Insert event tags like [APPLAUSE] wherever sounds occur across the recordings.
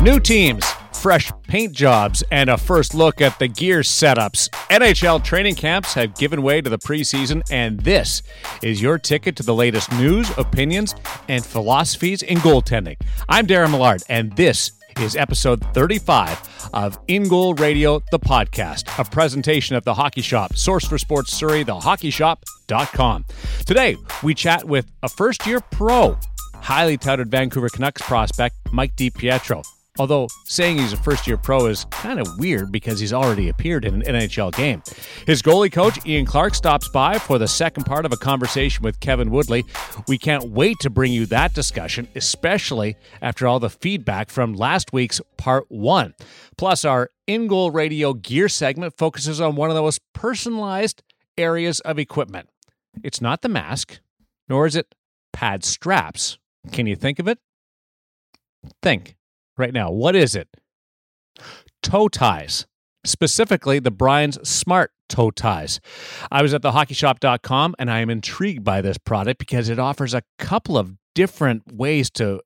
New teams, fresh paint jobs, and a first look at the gear setups. NHL training camps have given way to the preseason, and this is your ticket to the latest news, opinions, and philosophies in goaltending. I'm Darren Millard, and this is episode 35 of In Goal Radio, the podcast, a presentation of the Hockey Shop, source for sports Surrey, thehockeyshop.com. Today, we chat with a first year pro, highly touted Vancouver Canucks prospect, Mike DiPietro. Although saying he's a first year pro is kind of weird because he's already appeared in an NHL game. His goalie coach, Ian Clark, stops by for the second part of a conversation with Kevin Woodley. We can't wait to bring you that discussion, especially after all the feedback from last week's part one. Plus, our in goal radio gear segment focuses on one of the most personalized areas of equipment. It's not the mask, nor is it pad straps. Can you think of it? Think right now. What is it? Toe ties, specifically the Brian's Smart Toe Ties. I was at thehockeyshop.com and I am intrigued by this product because it offers a couple of different ways to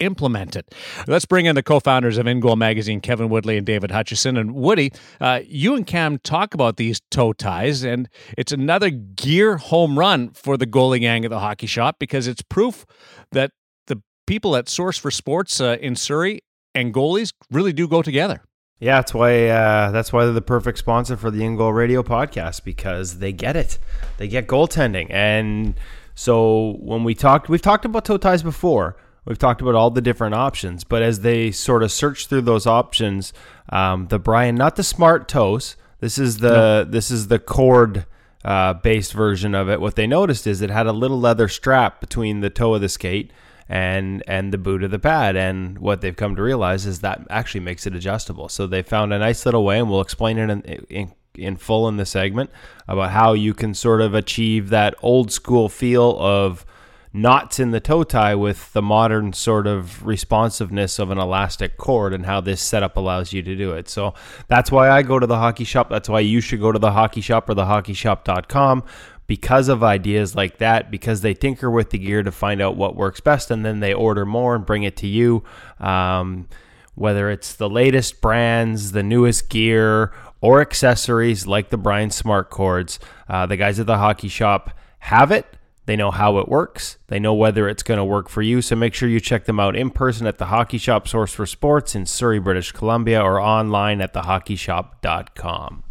implement it. Let's bring in the co-founders of In Goal Magazine, Kevin Woodley and David Hutchison. And Woody, uh, you and Cam talk about these toe ties, and it's another gear home run for the goalie gang at the hockey shop because it's proof that the people at Source for Sports uh, in Surrey and goalies really do go together. Yeah, that's why uh, that's why they're the perfect sponsor for the In Goal Radio podcast because they get it. They get goaltending, and so when we talked, we've talked about toe ties before. We've talked about all the different options, but as they sort of search through those options, um, the Brian, not the smart toes. This is the no. this is the cord uh, based version of it. What they noticed is it had a little leather strap between the toe of the skate and and the boot of the pad. And what they've come to realize is that actually makes it adjustable. So they found a nice little way, and we'll explain it in, in in full in the segment about how you can sort of achieve that old school feel of knots in the toe tie with the modern sort of responsiveness of an elastic cord and how this setup allows you to do it. So that's why I go to the hockey shop. That's why you should go to the hockey shop or the hockeyshop.com because of ideas like that, because they tinker with the gear to find out what works best, and then they order more and bring it to you. Um, whether it's the latest brands, the newest gear, or accessories like the Brian Smart Cords, uh, the guys at the hockey shop have it. They know how it works. They know whether it's going to work for you. So make sure you check them out in person at the Hockey Shop Source for Sports in Surrey, British Columbia, or online at thehockeyshop.com.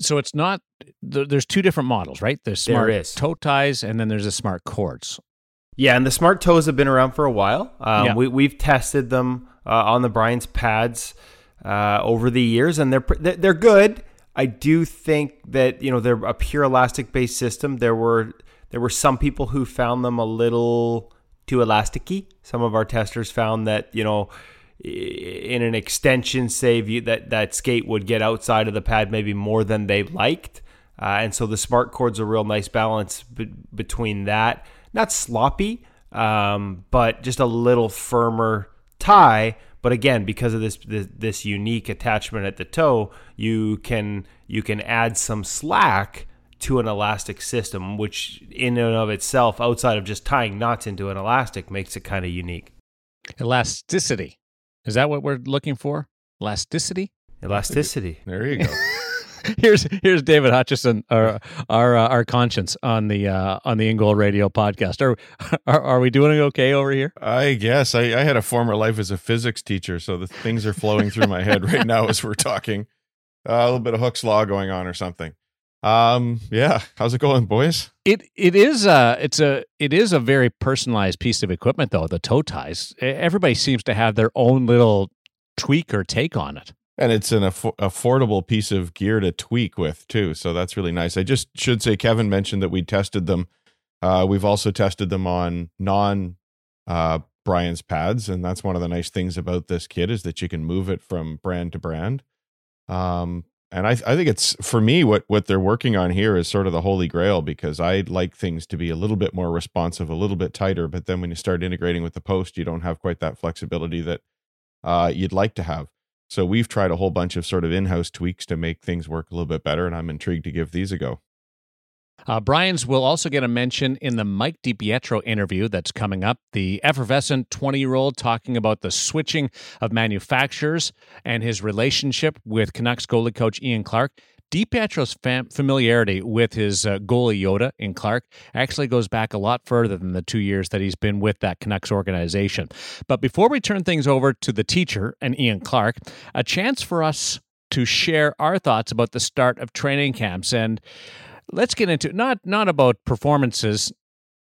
So it's not. There's two different models, right? There's smart there toe ties, and then there's the smart cords. Yeah, and the smart toes have been around for a while. Um, yeah. we, we've tested them uh, on the Brian's pads uh, over the years, and they're they're good. I do think that you know they're a pure elastic based system. There were there were some people who found them a little too elasticy. Some of our testers found that you know in an extension save you, that that skate would get outside of the pad maybe more than they liked. Uh, and so the smart cord's a real nice balance be- between that. Not sloppy, um, but just a little firmer tie. But again, because of this, this, this unique attachment at the toe, you can you can add some slack to an elastic system, which in and of itself, outside of just tying knots into an elastic, makes it kind of unique. Elasticity. Is that what we're looking for? Elasticity? Elasticity. There you go. [LAUGHS] here's here's David Hutchison, our our uh, our conscience on the uh, on the In Goal Radio podcast. Are, are, are we doing okay over here? I guess I, I had a former life as a physics teacher, so the things are flowing through my head right now as we're talking. Uh, a little bit of Hooke's law going on or something. Um, yeah. How's it going, boys? It it is uh it's a it is a very personalized piece of equipment though, the toe ties. Everybody seems to have their own little tweak or take on it. And it's an aff- affordable piece of gear to tweak with too, so that's really nice. I just should say Kevin mentioned that we tested them. Uh, we've also tested them on non uh, Brian's pads, and that's one of the nice things about this kit is that you can move it from brand to brand. Um, and I, I think it's for me what what they're working on here is sort of the holy grail because I like things to be a little bit more responsive, a little bit tighter. But then when you start integrating with the post, you don't have quite that flexibility that uh, you'd like to have. So we've tried a whole bunch of sort of in-house tweaks to make things work a little bit better, and I'm intrigued to give these a go. Uh, Brian's will also get a mention in the Mike DiPietro interview that's coming up. The effervescent 20 year old talking about the switching of manufacturers and his relationship with Canucks goalie coach Ian Clark. DiPietro's fam- familiarity with his uh, goalie Yoda in Clark actually goes back a lot further than the two years that he's been with that Canucks organization. But before we turn things over to the teacher and Ian Clark, a chance for us to share our thoughts about the start of training camps and let's get into not not about performances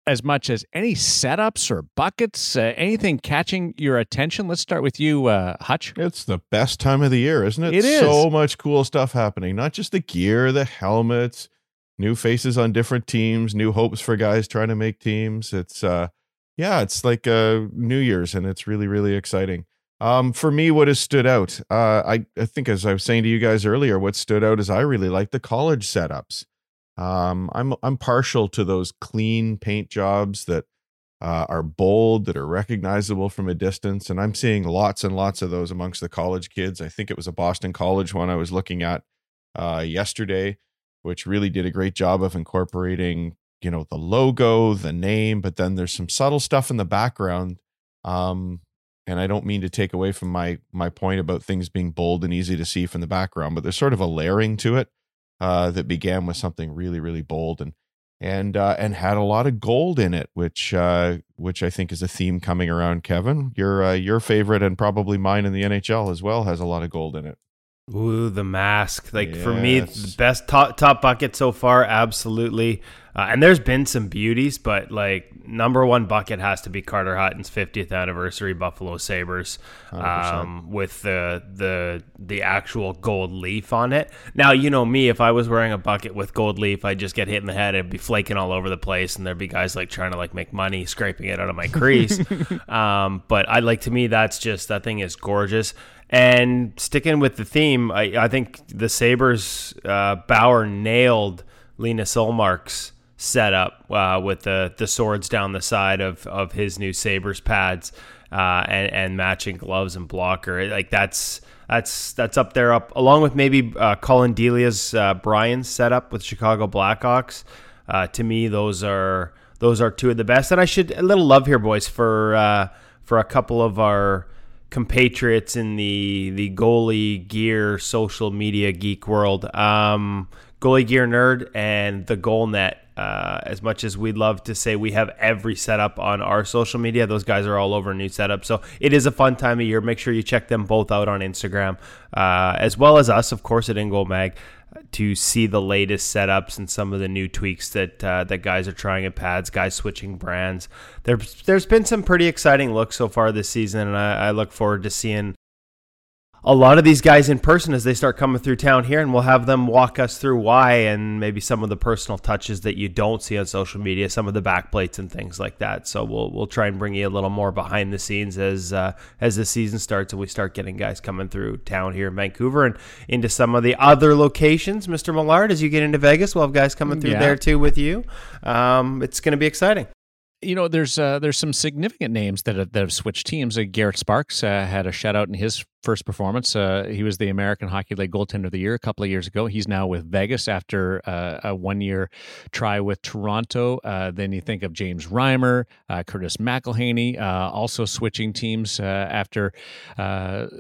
as much as any setups or buckets, uh, anything catching your attention. Let's start with you, uh, Hutch. It's the best time of the year, isn't it? It is. So much cool stuff happening. Not just the gear, the helmets, new faces on different teams, new hopes for guys trying to make teams. It's uh yeah, it's like uh New Year's and it's really, really exciting. Um, for me, what has stood out, uh, I, I think as I was saying to you guys earlier, what stood out is I really like the college setups. Um, I'm I'm partial to those clean paint jobs that uh, are bold, that are recognizable from a distance, and I'm seeing lots and lots of those amongst the college kids. I think it was a Boston College one I was looking at uh, yesterday, which really did a great job of incorporating, you know, the logo, the name, but then there's some subtle stuff in the background. Um, and I don't mean to take away from my my point about things being bold and easy to see from the background, but there's sort of a layering to it uh, that began with something really really bold and and uh, and had a lot of gold in it, which uh, which I think is a theme coming around. Kevin, your uh, your favorite and probably mine in the NHL as well has a lot of gold in it. Ooh, the mask! Like for me, the best top top bucket so far, absolutely. Uh, and there's been some beauties, but like number one bucket has to be Carter Hutton's 50th anniversary Buffalo Sabres, um, with the the the actual gold leaf on it. Now you know me, if I was wearing a bucket with gold leaf, I'd just get hit in the head. It'd be flaking all over the place, and there'd be guys like trying to like make money scraping it out of my [LAUGHS] crease. um, but I like to me, that's just that thing is gorgeous. And sticking with the theme, I, I think the Sabres uh, Bauer nailed Linus Ullmark's setup uh, with the the swords down the side of of his new Sabres pads uh, and and matching gloves and blocker. Like that's that's that's up there up along with maybe uh, Collin Delia's uh, setup with Chicago Blackhawks. Uh, to me, those are those are two of the best. And I should a little love here, boys, for uh, for a couple of our compatriots in the the goalie gear social media geek world. Um, goalie gear nerd and the goal net. Uh, as much as we'd love to say we have every setup on our social media, those guys are all over new setup. So it is a fun time of year. Make sure you check them both out on Instagram, uh, as well as us, of course, at InGoal Mag, to see the latest setups and some of the new tweaks that uh, that guys are trying at pads. Guys switching brands. There's there's been some pretty exciting looks so far this season, and I, I look forward to seeing a lot of these guys in person as they start coming through town here, and we'll have them walk us through why and maybe some of the personal touches that you don't see on social media, some of the backplates and things like that. So we'll we'll try and bring you a little more behind the scenes as uh, as the season starts and we start getting guys coming through town here in Vancouver and into some of the other locations. Mr. Millard, as you get into Vegas, we'll have guys coming through Yeah. there too with you. Um, it's going to be exciting. You know, there's uh, there's some significant names that have, that have switched teams. Uh, Garrett Sparks uh, had a shutout in his first performance. Uh, he was the American Hockey League Goaltender of the Year a couple of years ago. He's now with Vegas after uh, a one year try with Toronto. Uh, then you think of James Reimer, Curtis McElhinney, also switching teams after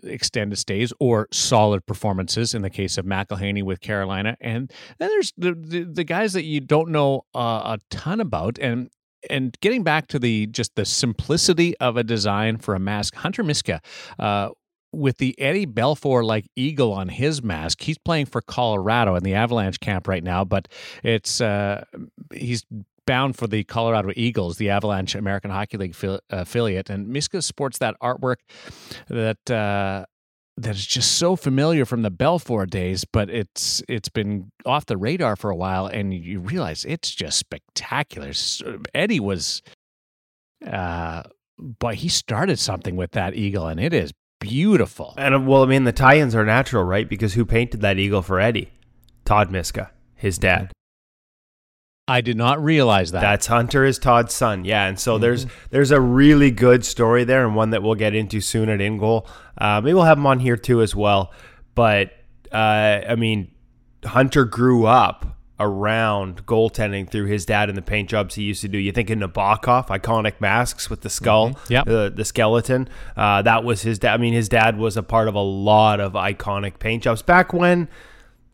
extended stays or solid performances. In the case of McElhinney with Carolina, and then there's the the, the guys that you don't know a ton about, and and getting back to the just the simplicity of a design for a mask, Hunter Miska, uh, with the Eddie Belfour like eagle on his mask, he's playing for Colorado in the Avalanche camp right now, but it's uh, he's bound for the Colorado Eagles, the Avalanche American Hockey League affili- affiliate, and Miska sports that artwork that. Uh, that is just so familiar from the Belfour days, but it's it's been off the radar for a while, and you realize it's just spectacular. Eddie was, uh, boy, he started something with that eagle, and it is beautiful. And uh, well, I mean, the tie-ins are natural, right? Because who painted that eagle for Eddie? Todd Miska, his dad. I did not realize that. That's Hunter is Todd's son. Yeah, and so there's there's a really good story there, and one that we'll get into soon at In Goal. Uh, maybe we'll have him on here too as well. But uh, I mean, Hunter grew up around goaltending through his dad and the paint jobs he used to do. You think of Nabokov, iconic masks with the skull, mm-hmm. yep. the, the skeleton. Uh, that was his dad. I mean, his dad was a part of a lot of iconic paint jobs back when,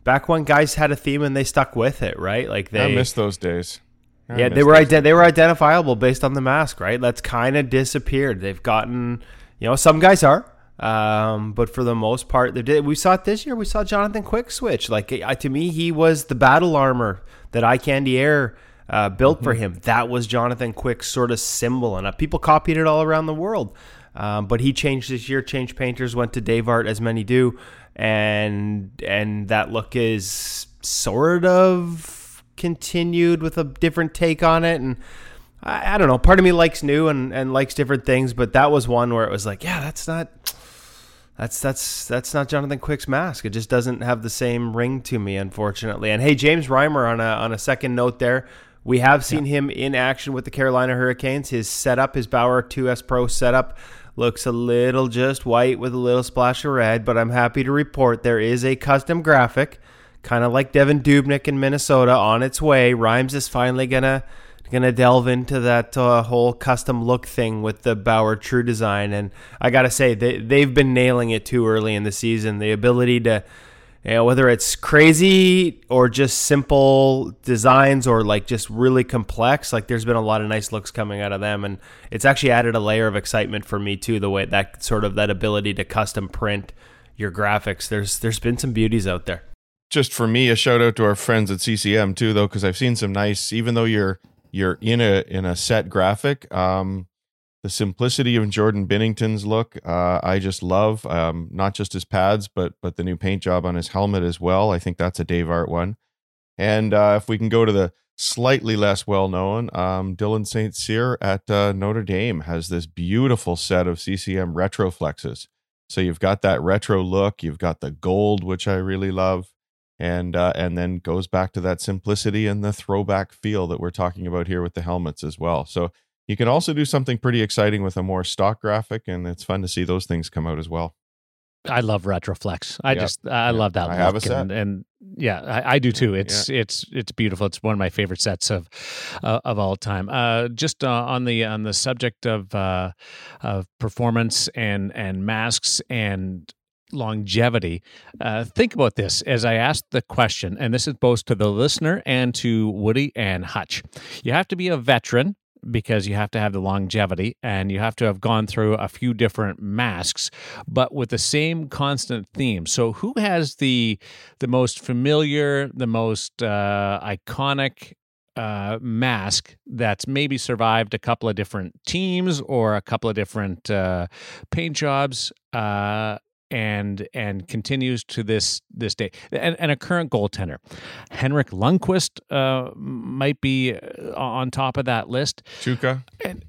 back when guys had a theme and they stuck with it, right? Like they I miss those days. I yeah, they were ident- they were identifiable based on the mask, right? That's kind of disappeared. They've gotten, you know, some guys are, um, but for the most part, they did. We saw it this year. We saw Jonathan Quick switch. Like uh, to me, he was the battle armor that Eye Candy Air uh, built mm-hmm. for him. That was Jonathan Quick's sort of symbol, and uh, people copied it all around the world. Um, but he changed this year. Changed painters went to Dave Art, as many do, and and that look is sort of continued with a different take on it and. I, I don't know. Part of me likes new and, and likes different things, but that was one where it was like, yeah, that's not that's that's that's not Jonathan Quick's mask. It just doesn't have the same ring to me, unfortunately. And hey, James Reimer on a on a second note there. We have seen yeah. him in action with the Carolina Hurricanes. His setup, his Bauer 2S Pro setup, looks a little just white with a little splash of red, but I'm happy to report there is a custom graphic, kind of like Devan Dubnyk in Minnesota, on its way. Rhymes is finally gonna gonna delve into that uh, whole custom look thing with the Bauer True Design, and I gotta say they they've been nailing it too early in the season. The ability to, you know, whether it's crazy or just simple designs or like just really complex, like there's been a lot of nice looks coming out of them, and it's actually added a layer of excitement for me too. The way that sort of that ability to custom print your graphics. There's there's been some beauties out there just for me, a shout out to our friends at CCM too, though, because I've seen some nice. Even though you're you're in a in a set graphic. Um, the simplicity of Jordan Binnington's look, uh, I just love. Um, not just his pads, but but the new paint job on his helmet as well. I think that's a Dave Art one. And uh, if we can go to the slightly less well known, um, Dylan St. Cyr at uh, Notre Dame has this beautiful set of CCM retro flexes. So you've got that retro look, you've got the gold, which I really love and uh, and then goes back to that simplicity and the throwback feel that we're talking about here with the helmets as well. So you can also do something pretty exciting with a more stock graphic, and it's fun to see those things come out as well. I love Retroflex. I yep. just I yep. love that. I have a set, and, and yeah, I, I, do too. It's yeah. it's it's beautiful. It's one of my favorite sets of uh, of all time. Uh, just uh, on the on the subject of uh, of performance and and masks and longevity. Uh, think about this as I ask the question, and this is both to the listener and to Woody and Hutch. You have to be a veteran because you have to have the longevity and you have to have gone through a few different masks but with the same constant theme. So who has the the most familiar the most uh, iconic uh, mask that's maybe survived a couple of different teams or a couple of different uh, paint jobs uh, and and continues to this this day. And, and a current goaltender, Henrik Lundqvist, uh, might be uh, on top of that list. Tuukka. And,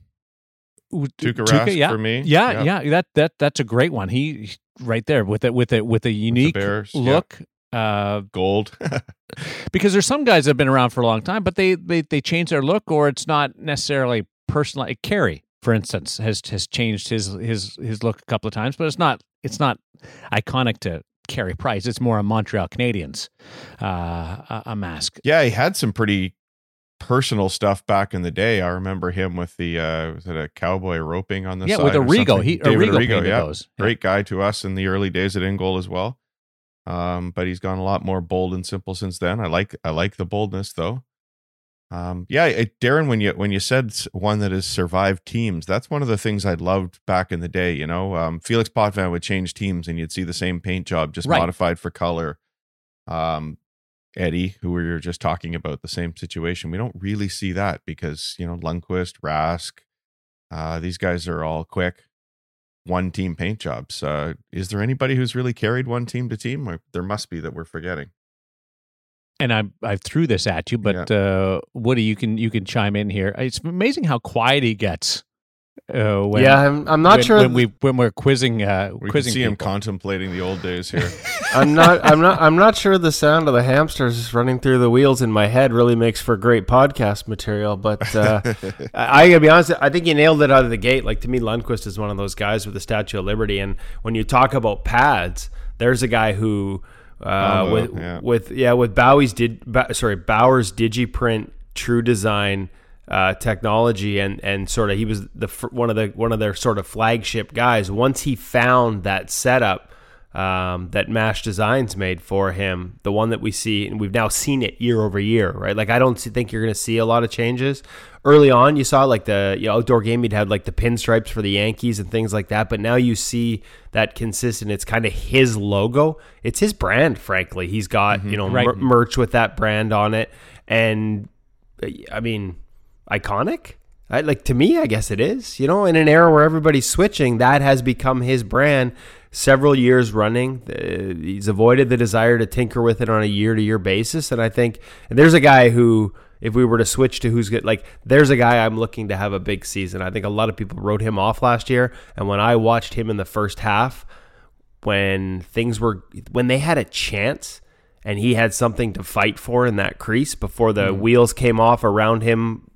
Tuukka, Tuukka yeah. for me. Yeah, yeah, yeah, that that that's a great one. He right there with it with it with a unique with Bears, look. Yeah. Uh, Gold, [LAUGHS] because there's some guys that have been around for a long time, but they they they change their look, or it's not necessarily personal. Like Carey, for instance, has has changed his his his look a couple of times, but it's not it's not iconic to Carey Price. It's more a Montreal Canadiens uh, a, mask. Yeah, he had some pretty personal stuff back in the day. I remember him with the uh, was it a cowboy roping on the yeah with Arrigo. He David Arrigo, Arrigo yeah. those. Great guy to us in the early days at InGoal as well. Um, but he's gone a lot more bold and simple since then. I like I like the boldness though. Um, yeah, it, Darren, when you when you said one that has survived teams, that's one of the things I loved back in the day. You know, um, Felix Potvin would change teams, and you'd see the same paint job just right. modified for color. Um, Eddie, who we were just talking about, the same situation. We don't really see that because you know Lundqvist, Rask, uh, these guys are all quick one team paint jobs. Uh, is there anybody who's really carried one team to team? Or there must be that we're forgetting and I I threw this at you, but yeah. uh, Woody, you can you can chime in here. It's amazing how quiet he gets. Uh, when, yeah, I'm, I'm not when, sure when we when we're quizzing. Uh, we quizzing see people. him contemplating the old days here. [LAUGHS] [LAUGHS] I'm not I'm not I'm not sure the sound of the hamsters running through the wheels in my head really makes for great podcast material. But uh, [LAUGHS] I, I gotta be honest, I think you nailed it out of the gate. Like to me, Lundqvist is one of those guys with the Statue of Liberty, and when you talk about pads, there's a guy who uh, with yeah. with yeah with Bowie's did sorry Bauer's DigiPrint True Design uh, technology and and sort of he was the one of the one of their sort of flagship guys. Once he found that setup um, that Mash Designs made for him, the one that we see and we've now seen it year over year, right? Like I don't think you're going to see a lot of changes. Early on, you saw like the you know, outdoor game, you'd have like the pinstripes for the Yankees and things like that. But now you see that consistent. It's kind of his logo. It's his brand, frankly. He's got you know Right. mer- merch with that brand on it, and I mean, iconic. I, like to me, I guess it is. You know, in an era where everybody's switching, that has become his brand. Several years running, uh, he's avoided the desire to tinker with it on a year-to-year basis, and I think and there's a guy who, if we were to switch to who's good, like there's a guy I'm looking to have a big season. I think a lot of people wrote him off last year, and when I watched him in the first half, when things were when they had a chance and he had something to fight for in that crease before the wheels came off around him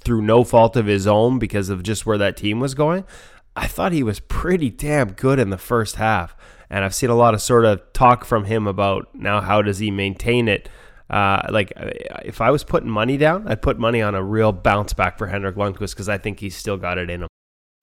through no fault of his own because of just where that team was going. I thought he was pretty damn good in the first half. And I've seen a lot of sort of talk from him about now how does he maintain it. Uh, like if I was putting money down, I'd put money on a real bounce back for Henrik Lundqvist because I think he's still got it in him.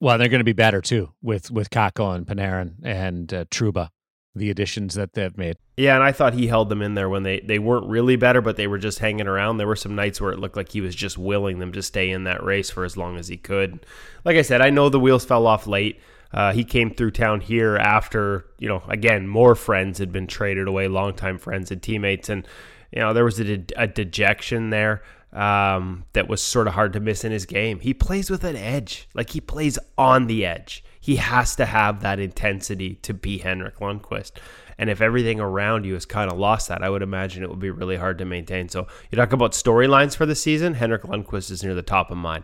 Well, they're going to be better too with with Kakko and Panarin and uh, Trouba, the additions that they've made. Yeah, and I thought he held them in there when they, they weren't really better, but they were just hanging around. There were some nights where it looked like he was just willing them to stay in that race for as long as he could. Like I said, I know the wheels fell off late. Uh, he came through town here after, you know, again, more friends had been traded away, longtime friends and teammates. And, you know, there was a, de- a dejection there um, that was sort of hard to miss in his game. He plays with an edge, like he plays on the edge. He has to have that intensity to be Henrik Lundqvist. And if everything around you has kind of lost that, I would imagine it would be really hard to maintain. So you talk about storylines for the season, Henrik Lundqvist is near the top of mine.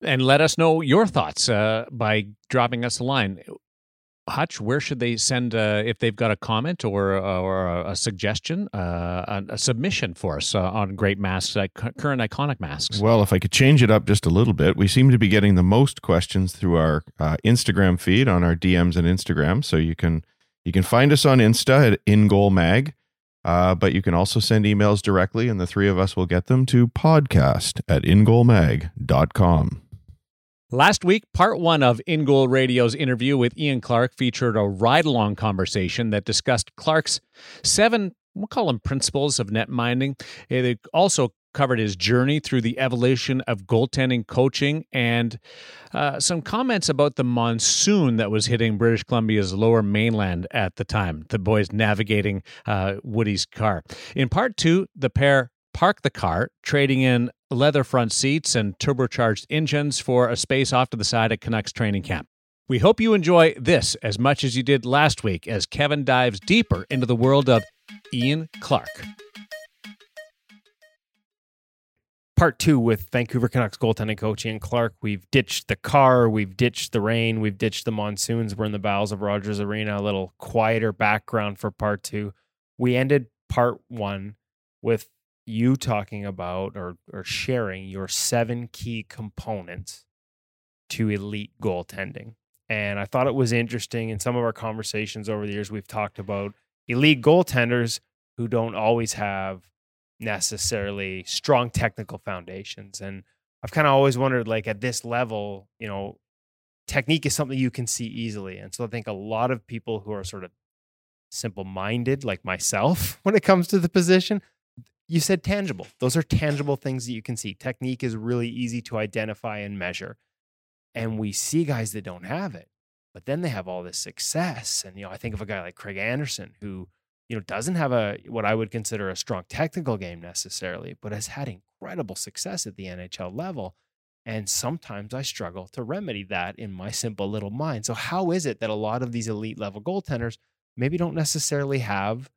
And let us know your thoughts uh, by dropping us a line. Hutch, where should they send uh, if they've got a comment or or a, suggestion, uh, a, a submission for us uh, on great masks, current iconic masks? Well, if I could change it up just a little bit, we seem to be getting the most questions through our uh, Instagram feed on our DMs and Instagram. So you can you can find us on Insta at InGoalMag, uh, but you can also send emails directly, and the three of us will get them to podcast at InGoalMag.com. Last week, part one of In Goal Radio's interview with Ian Clark featured a ride along conversation that discussed Clark's seven, we'll call them principles of net minding. It also covered his journey through the evolution of goaltending coaching and uh, some comments about the monsoon that was hitting British Columbia's lower mainland at the time. The boys navigating uh, Woody's car. In part two, the pair park the car, trading in leather front seats and turbocharged engines for a space off to the side at Canucks training camp. We hope you enjoy this as much as you did last week as Kevin dives deeper into the world of Ian Clark. Part two with Vancouver Canucks goaltending coach Ian Clark. We've ditched the car, we've ditched the rain, we've ditched the monsoons. We're in the bowels of Rogers Arena. A little quieter background for part two. We ended part one with you talking about or, or sharing your seven key components to elite goaltending. And I thought it was interesting in some of our conversations over the years, we've talked about elite goaltenders who don't always have necessarily strong technical foundations. And I've kind of always wondered, like, at this level, you know, technique is something you can see easily. And so I think a lot of people who are sort of simple minded, like myself, [LAUGHS] when it comes to the position, you said tangible. Those are tangible things that you can see. Technique is really easy to identify and measure. And we see guys that don't have it, but then they have all this success. And, you know, I think of a guy like Craig Anderson who, you know, doesn't have a what I would consider a strong technical game necessarily, but has had incredible success at the NHL level. And sometimes I struggle to remedy that in my [LAUGHS] simple little mind. So, how is it that a lot of these elite level goaltenders maybe don't necessarily have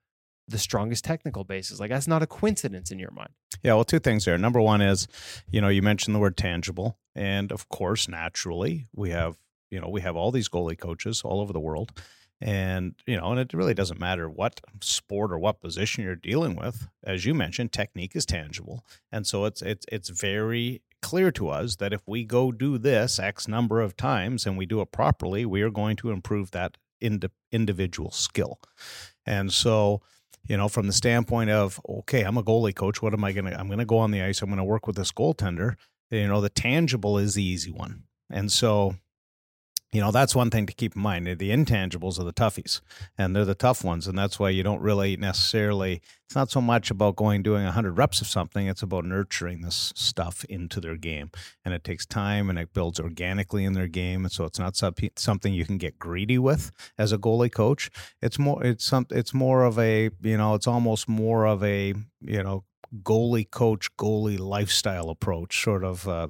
the strongest technical bases? Like, that's not a coincidence in your mind. Yeah, well, two things there. Number one is, you know, you mentioned the word tangible, and of course, naturally, we have, you know, we have all these goalie coaches all over the world, and you know, and it really doesn't matter what sport or what position you're dealing with. As you mentioned, technique is tangible, and so it's it's it's very clear to us that if we go do this X number of times and we do it properly, we are going to improve that ind- individual skill. And so, you know, from the standpoint of, okay, I'm a goalie coach. What am I going to, I'm going to go on the ice. I'm going to work with this goaltender. You know, the tangible is the easy one. And so, you know that's one thing to keep in mind the intangibles are the toughies and they're the tough ones and that's why you don't really necessarily it's not so much about going doing 100 reps of something it's about nurturing this stuff into their game and it takes time and it builds organically in their game and so it's not something you can get greedy with as a goalie coach. It's more it's some it's more of a you know it's almost more of a you know goalie coach goalie lifestyle approach sort of uh,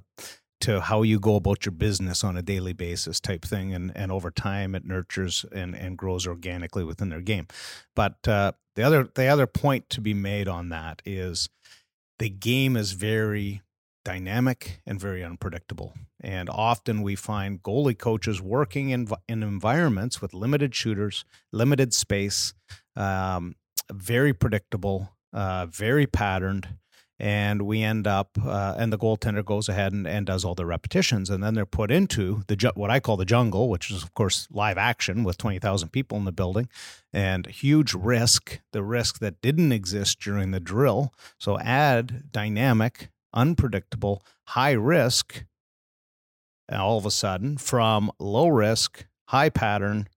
to how you go about your business on a daily basis type thing and and over time it nurtures and and grows organically within their game. But uh, the other the other point to be made on that is the game is very dynamic and very unpredictable. And often we find goalie coaches working in in environments with limited shooters limited space um, very predictable uh, very patterned and we end up uh, and the goaltender goes ahead and, and does all the repetitions and then they're put into the ju- what i call the jungle which is of course live action with 20000 people in the building and huge risk the risk that didn't exist during the drill. So add dynamic unpredictable high risk all of a sudden from low risk high pattern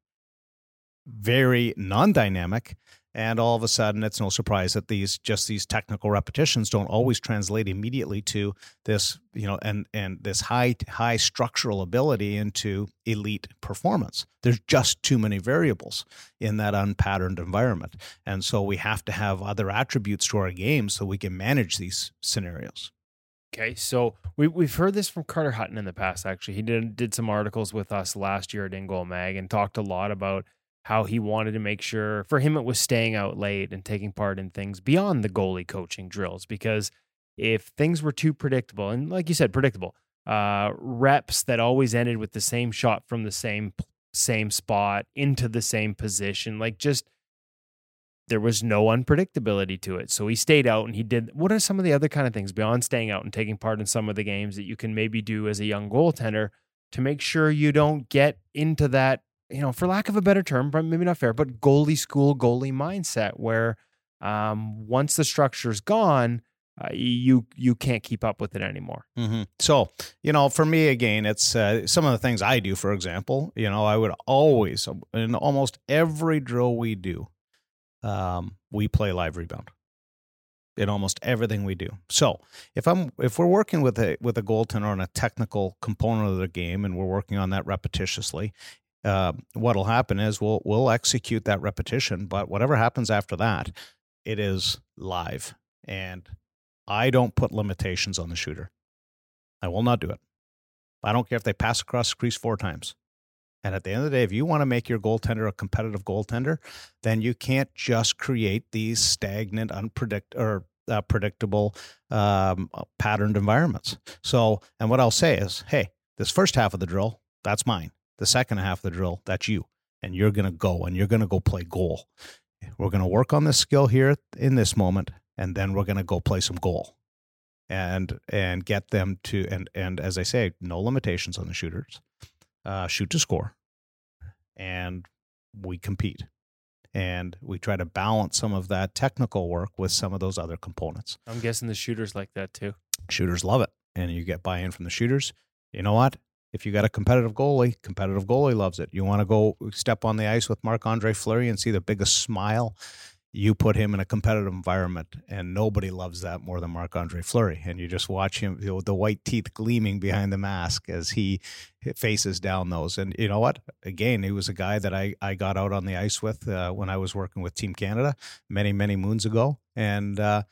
very non-dynamic and all of a sudden it's no surprise that these just these technical repetitions don't always translate immediately to this you know and and this high high structural ability into elite performance. There's just too many variables in that unpatterned environment. And so we have to have other attributes to our game so we can manage these scenarios. Okay, so we we've heard this from Carter Hutton in the past. Actually, he did did some articles with us last year at InGoal Mag and talked a lot about how he wanted to make sure for him it was staying out late and taking part in things beyond the goalie coaching drills because if things were too predictable and like you said predictable uh, reps that always ended with the same shot from the same same spot into the same position like just there was no unpredictability to it. So he stayed out and he did what are some of the other kind of things beyond staying out and taking part in some of the games that you can maybe do as a young goaltender to make sure you don't get into that you know, for lack of a better term, but maybe not fair, but goalie school, goalie mindset, where um, once the structure's gone, uh, you you can't keep up with it anymore. Mm-hmm. So, you know, for me again, it's uh, some of the things I do. For example, you know, I would always in almost every drill we do, um, we play live rebound in almost everything we do. So if I'm if we're working with a with a goaltender on a technical component of the game and we're working on that repetitiously, uh, what'll happen is we'll we'll execute that repetition, but whatever happens after that, it is live, and I don't put limitations on the shooter. I will not do it. I don't care if they pass across the crease four times. And at the end of the day, if you want to make your goaltender a competitive goaltender, then you can't just create these stagnant, unpredict or uh, predictable, um, patterned environments. So, and what I'll say is, hey, this first half of the drill, that's mine the second half of the drill, that's you. And you're going to go and you're going to go play goal. We're going to work on this skill here in this moment, and then we're going to go play some goal and and get them to and and as I say, no limitations on the shooters. Uh, shoot to score, and we compete, and we try to balance some of that technical work with some of those other components. I'm guessing the shooters like that too. Shooters love it, and you get buy-in from the shooters. You know what? If you got a competitive goalie, competitive goalie loves it. You want to go step on the ice with Marc Andre Fleury and see the biggest smile. You put him in a competitive environment, and nobody loves that more than Marc Andre Fleury. And you just watch him, you know, the white teeth gleaming behind the mask as he faces down those. And you know what? Again, he was a guy that I, I got out on the ice with uh, when I was working with Team Canada many, many moons ago. And, uh,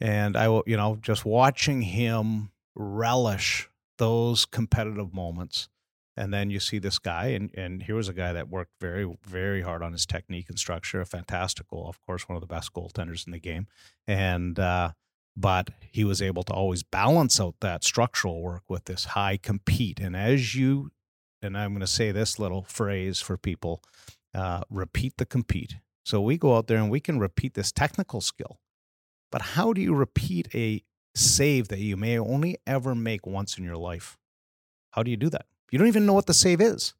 and I will, you know, just watching him relish those competitive moments and then you see this guy and and here was a guy that worked very very hard on his technique and structure a fantastic goal of course one of the best goaltenders in the game and uh, but he was able to always balance out that structural work with this high compete and as you and i'm going to say this little phrase for people uh, repeat the compete. So we go out there and we can repeat this technical skill but how do you repeat a save that you may only ever make once in your life. How do you do that? You don't even know what the save is.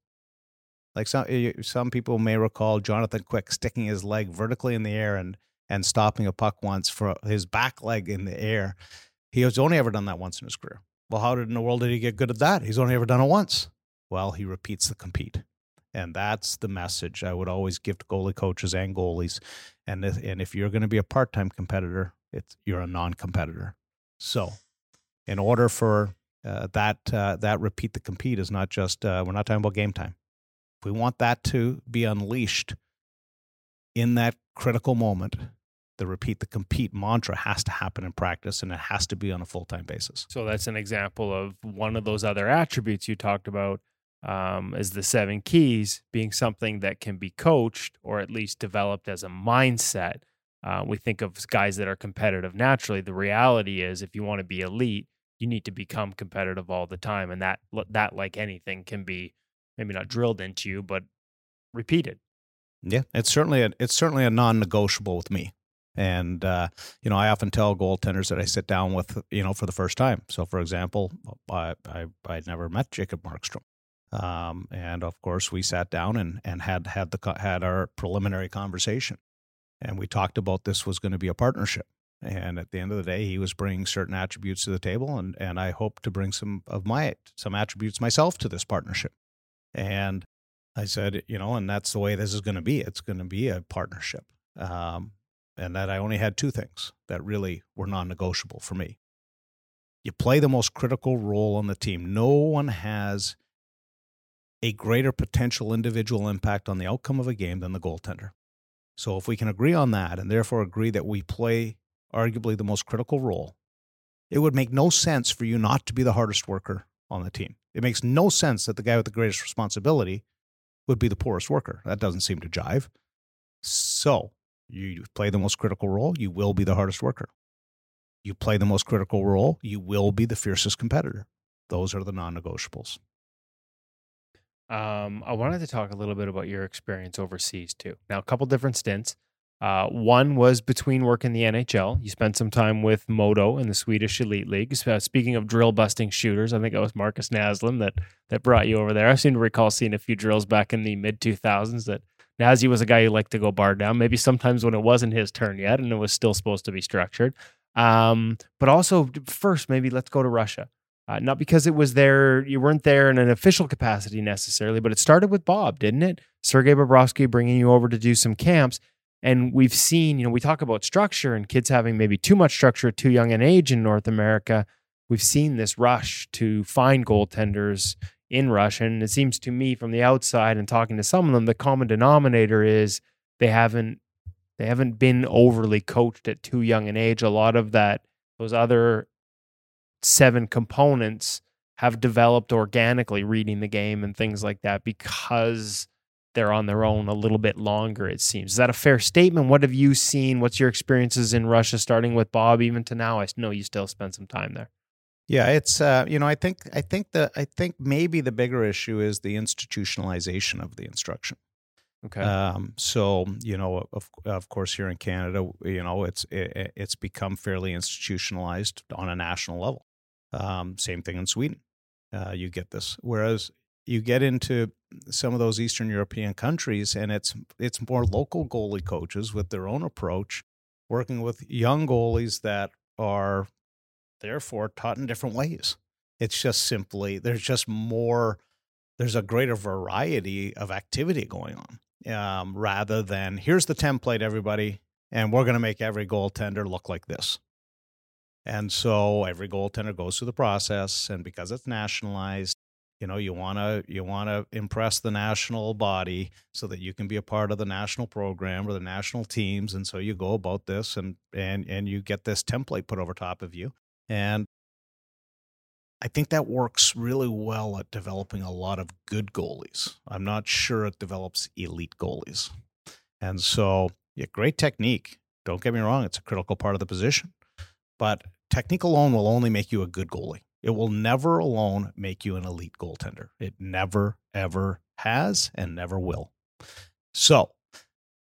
Like some eh, some people may recall Jonathan Quick sticking his leg vertically in the air and and stopping a puck once for his back leg in the air. He has only ever done that once in his career. Well, how did in the world did he get good at that? He's only ever done it once. Well, he repeats the compete. And that's the message I would always give to goalie coaches and goalies. And if, and if you're going to be a part-time competitor, it's you're a non-competitor. So, in order for uh, that uh, that repeat the compete is not just uh, we're not talking about game time. If we want that to be unleashed in that critical moment, the repeat the compete mantra has to happen in practice and it has to be on a full-time basis. So that's an example of one of those other attributes you talked about um, as the seven keys being something that can be coached or at least developed as a mindset. Uh, we think of guys that are competitive naturally. The reality is, if you want to be elite, you need to become competitive all the time, and that that like anything can be maybe not drilled into you, but repeated. Yeah, it's certainly a, it's certainly a non-negotiable with me. And uh, you know, I often tell goaltenders that I sit down with, you know, for the first time. So, for example, I I I'd never met Jacob Markstrom. Um, and of course, we sat down and, and had had the had our preliminary conversation, and we talked about this was going to be a partnership. And at the end of the day, he was bringing certain attributes to the table, and and I hope to bring some of my some attributes myself to this partnership. And I said, you know, and that's the way this is going to be. It's going to be a partnership. Um, and that I only had two things that really were non-negotiable for me. You play the most critical role on the team. No one has a greater potential individual impact on the outcome of a game than the goaltender. So if we can agree on that and therefore agree that we play arguably the most critical role, it would make no sense for you not to be the hardest worker on the team. It makes no sense that the guy with the greatest responsibility would be the poorest worker. That doesn't seem to jive. So you play the most critical role, you will be the hardest worker. You play the most critical role, you will be the fiercest competitor. Those are the non negotiables. Um, I wanted to talk a little bit about your experience overseas too. Now, a couple different stints. Uh, one was between work in the NHL. You spent some time with Modo in the Swedish Elite League. Uh, speaking of drill busting shooters, I think it was Markus Naslund that that brought you over there. I seem to recall seeing a few drills back in the mid 2000s that Nazzy was a guy who liked to go bar down, maybe sometimes when it wasn't his turn yet and it was still supposed to be structured. Um, but also, first, maybe let's go to Russia. Uh, not because it was there, you weren't there in an official capacity necessarily, but it started with Bob, didn't it? Sergei Bobrovsky bringing you over to do some camps. And we've seen, you know, we talk about structure and kids having maybe too much structure at too young an age in North America. We've seen this rush to find goaltenders in Russia. And it seems to me from the outside and talking to some of them, the common denominator is they haven't they haven't been overly coached at too young an age. A lot of that, those other seven components have developed organically reading the game and things like that because they're on their own a little bit longer it seems. Is that a fair statement? What have you seen? What's your experiences in russia starting with bob even to now? I know you still spend some time there. Yeah it's uh, you know i think i think the i think maybe the bigger issue is the institutionalization of the instruction. Okay. Um, so you know of, of course here in canada you know it's it, it's become fairly institutionalized on a national level um, same thing in Sweden. Uh, you get this. Whereas you get into some of those Eastern European countries, and it's it's more local goalie coaches with their own approach, working with young goalies that are therefore taught in different ways. It's just simply there's just more. There's a greater variety of activity going on, um, rather than here's the template, everybody, and we're going to make every goaltender look like this. And so every goaltender goes through the process, and because it's nationalized, you know you want to you want to impress the national body so that you can be a part of the national program or the national teams and so you go about this and and and you get this template put over top of you. And i think that works really well at developing a lot of good goalies. I'm not sure it develops elite goalies. And so yeah great technique. Don't get me wrong it's a critical part of the position but technique alone will only make you a good goalie. It will never alone make you an elite goaltender. It never, ever has and never will. So,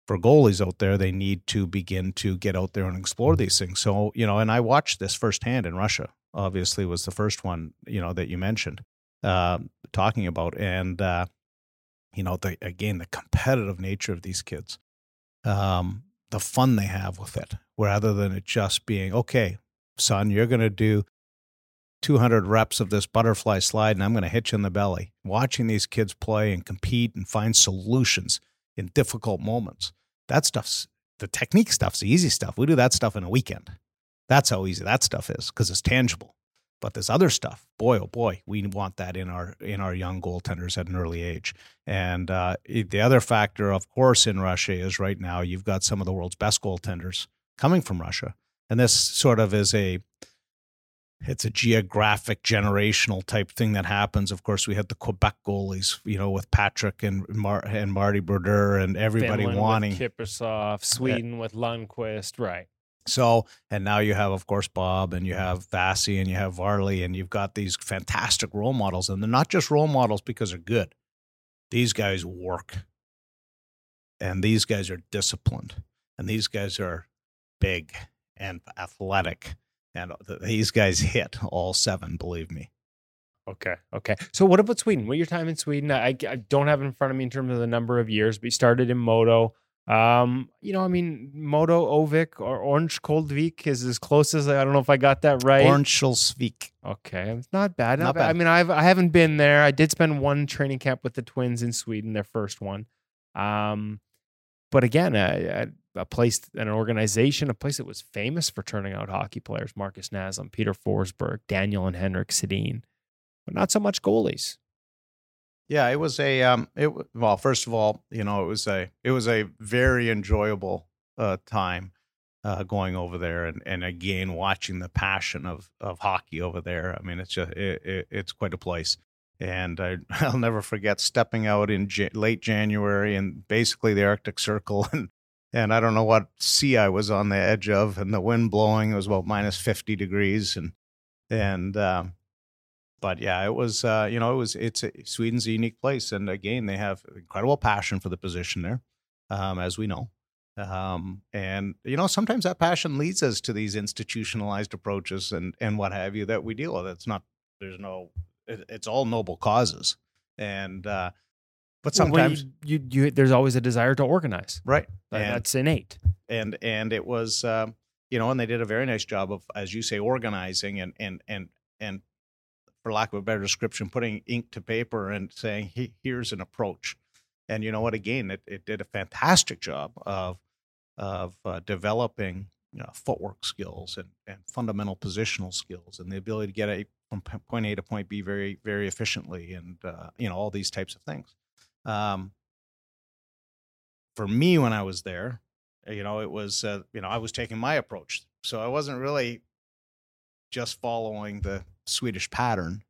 for goalies out there, they need to begin to get out there and explore these things. So, you know, and I watched this firsthand in Russia. Obviously, was the first one, you know, that you mentioned uh, talking about, and uh, you know, the again the competitive nature of these kids, um, the fun they have with it, rather than it just being okay, son, you're going to do 200 reps of this butterfly slide and I'm going to hit you in the belly. Watching these kids play and compete and find solutions in difficult moments. That stuff's the technique stuff's the easy stuff. We do that stuff in a weekend. That's how easy that stuff is because it's tangible. But this other stuff, boy, oh boy, we want that in our in our young goaltenders at an early age. And uh, the other factor, of course, in Russia is right now you've got some of the world's best goaltenders coming from Russia, and this sort of is a it's a geographic generational type thing that happens. Of course, we had the Quebec goalies, you know, with Patrick and Mar- and Marty Brodeur and everybody Finland wanting with Kiprusoff, eh, Sweden with Lundqvist, right? So, and now you have, of course, Bob and you have Vasi and you have Varley, and you've got these fantastic role models. And they're not just role models because they're good, these guys work. And these guys are disciplined. And these guys are big and athletic. And these guys hit all seven, believe me. Okay. Okay. So what about Sweden? What your time in Sweden? I, I don't have in front of me in terms of the number of years, but you started in MoDo. Um, you know, I mean, MoDo Ovik or Orange Koldvik is as close as I don't know if I got that right. Ornsköldsvik. Okay, it's not bad. Not, Not bad. I mean, I've I haven't been there. I did spend one training camp with the Twins in Sweden, their first one. Um, but again, a, a, a place, an organization, a place that was famous for turning out hockey players: Markus Naslund, Peter Forsberg, Daniel and Henrik Sedin, but not so much goalies. Yeah, it was a um it well, first of all, you know, it was a it was a very enjoyable uh time uh going over there and and again watching the passion of of hockey over there. I mean, it's just it, it, it's quite a place. And I, [LAUGHS] I'll never forget stepping out in ja- late January and basically the Arctic Circle [LAUGHS] and and I don't know what sea I was on the edge of and the wind blowing. It was about minus 50 degrees and and um but yeah, it was uh, you know it was it's a, Sweden's a unique place, and again they have incredible passion for the position there, um, as we know, um, and you know sometimes that passion leads us to these institutionalized approaches and and what have you that we deal with. It's not there's no it, it's all noble causes, and uh, but Well, sometimes you, you, you there's always a desire to organize. right That- and, That's innate. and and it was um, you know and they did a very nice job of as you say organizing and and and and for lack of a better description putting ink to paper and saying "He- here's an approach and you know what again it, it did a fantastic job of of uh, developing you know, footwork skills and, and fundamental positional skills and the ability to get a from point A to point B very very efficiently and uh, you know all these types of things um, for me when I was there you know it was uh, you know i was taking my approach so i wasn't really just following the swedish pattern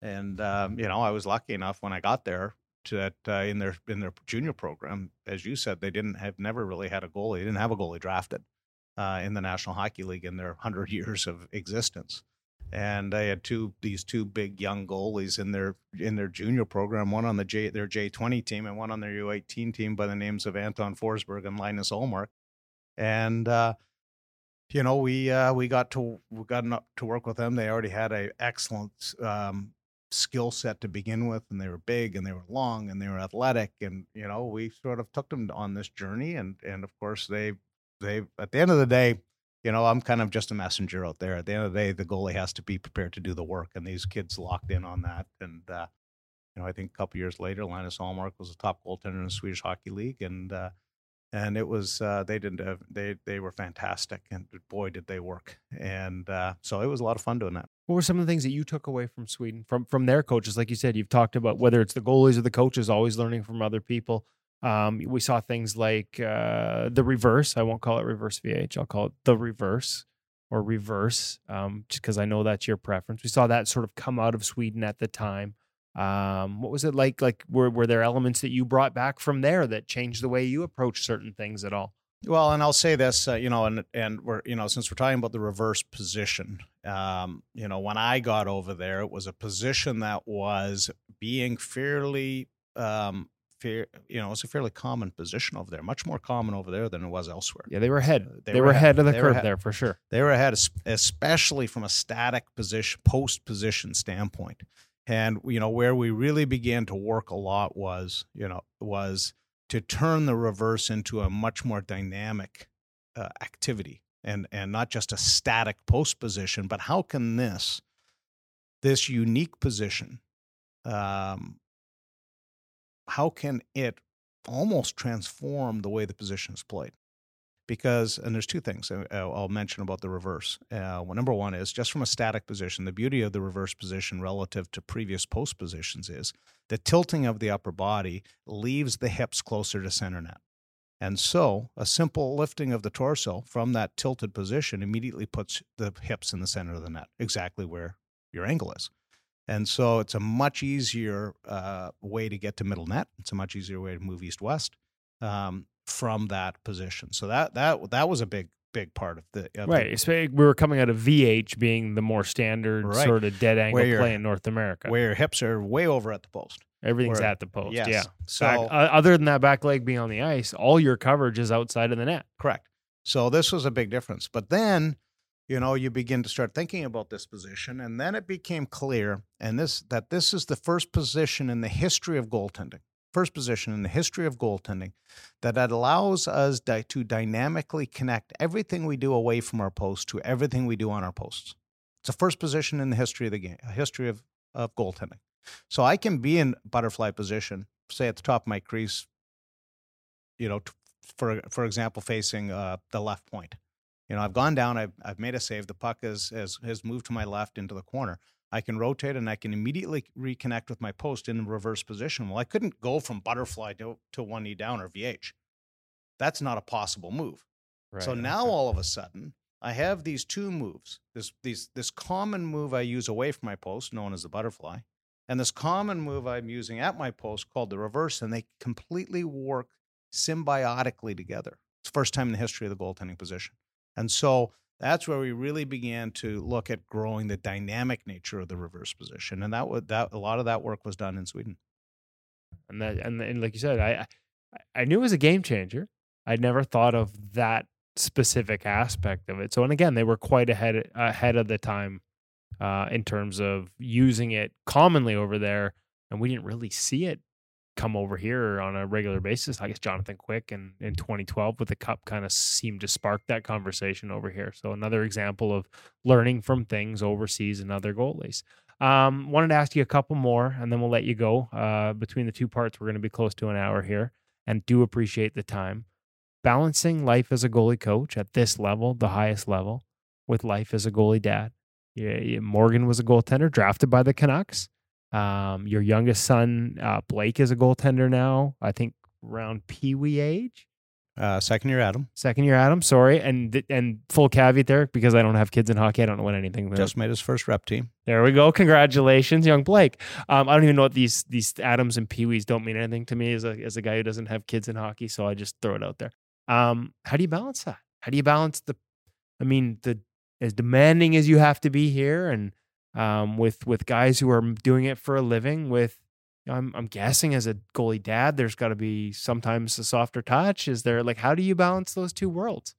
and um, you know i was lucky enough when i got there to that uh, in their in their junior program as you said they didn't have never really had a goalie they didn't have a goalie drafted uh, in the national hockey league in their 100 [LAUGHS] years of existence and they had two these two big young goalies in their in their junior program, one on the J their J twenty team and one on their U eighteen team by the names of Anton Forsberg and Linus Ullmark. And uh, you know, we uh, we got to we got up to work with them. They already had a excellent um, skill set to begin with, and they were big and they were long and they were athletic. And you know, we sort of took them on this journey, and and of course they they at the end of the day you know, I'm kind of just a messenger out there. At the end of the day, the goalie has to be prepared to do the work, and these kids locked in on that. And uh, you know, I think a couple years later, Linus Ullmark was a top goaltender in the Swedish Hockey League, and uh, and it was uh, they didn't have, they they were fantastic, and boy did they work. And uh, so it was a lot of fun doing that. What were some of the things that you took away from Sweden, from from their coaches? Like you said, you've talked about whether it's the goalies or the coaches, always learning from other people. Um, we saw things like uh, the reverse. I won't call it reverse VH. I'll call it the reverse or reverse, um, just because I know that's your preference. We saw that sort of come out of Sweden at the time. Um, what was it like? Like, were were there elements that you brought back from there that changed the way you approach certain things at all? Well, and I'll say this, uh, you know, and and we're you know since we're talking about the reverse position, um, you know, when I got over there, it was a position that was being fairly, um, fair, you know, it's a fairly common position over there, much more common over there than it was elsewhere. Yeah, they were ahead. Uh, They, were ahead of the curve ahead. there for sure. They were ahead, especially from a static position, post position standpoint. And you know where we really began to work a lot was you know was to turn the reverse into a much more dynamic uh, activity and and not just a static post position, but how can this this unique position um, how can it almost transform the way the position is played? Because, and there's two things uh, I'll mention about the reverse. Uh, well, number one is just from a static position, the beauty of the reverse position relative to previous post positions is the tilting of the upper body leaves the hips closer to center net. And so, a simple lifting of the torso from that tilted position immediately puts the hips in the center of the net, exactly where your angle is. And so it's a much easier uh, way to get to middle net. It's a much easier way to move east west um, from that position. So that that that was a big big part of the of right. The, we were coming out of VH being the more standard right. sort of dead angle play in North America, where your hips are way over at the post. Everything's where, at the post. Yes. Yeah. So back, uh, other than that back leg being on the ice, all your coverage is outside of the net. Correct. So this was a big difference. But then you know you begin to start thinking about this position and then it became clear and this that this is the first position in the history of goaltending first position in the history of goaltending that allows us di- to dynamically connect everything we do away from our post to everything we do on our posts. It's the first position in the history of the game history of, of goaltending. So i can be in butterfly position say at the top of my crease you know t- for for example facing uh, the left point you know, I've gone down, I've, I've made a save. The puck has, has, has moved to my left into the corner. I can rotate and I can immediately reconnect with my post in reverse position. Well, I couldn't go from butterfly to, to one knee down or VH. That's not a possible move. Right, so now all of a sudden, I have these two moves. This these this common move I use away from my post, known as the butterfly, and this common move I'm using at my post called the reverse, and they completely work symbiotically together. It's the first time in the history of the goaltending position. And so that's where we really began to look at growing the dynamic nature of the reverse position, and that was that a lot of that work was done in Sweden. And that and, and like you said, I I knew it was a game changer. I'd never thought of that specific aspect of it. So, and again, they were quite ahead ahead of the time uh, in terms of using it commonly over there, and we didn't really see it come over here on a regular basis. I guess Jonathan Quick and in 2012 with the cup kind of seemed to spark that conversation over here. So another example of learning from things overseas and other goalies. Um, wanted to ask you a couple more and then we'll let you go. Uh, between the two parts, we're going to be close to an hour here and do appreciate the time. Balancing life as a goalie coach at this level, the highest level, with life as a goalie dad. Yeah, Morgan was a goaltender drafted by the Canucks. Um, your youngest son, uh, Blake, is a goaltender now. I think around pee wee age. Uh, second year Adam. Second year Adam. Sorry, and and full caveat there because I don't have kids in hockey. I don't know what anything. Just made his first rep team. There we go. Congratulations, young Blake. Um, I don't even know what these these Adams and Pee Wees don't mean anything to me as a as a guy who doesn't have kids in hockey. So I just throw it out there. Um, how do you balance that? How do you balance the? I mean, the as demanding as you have to be here, and um, with with guys who are doing it for a living. With I'm I'm guessing as a goalie dad, there's got to be sometimes a softer touch. Is there like how do you balance those two worlds?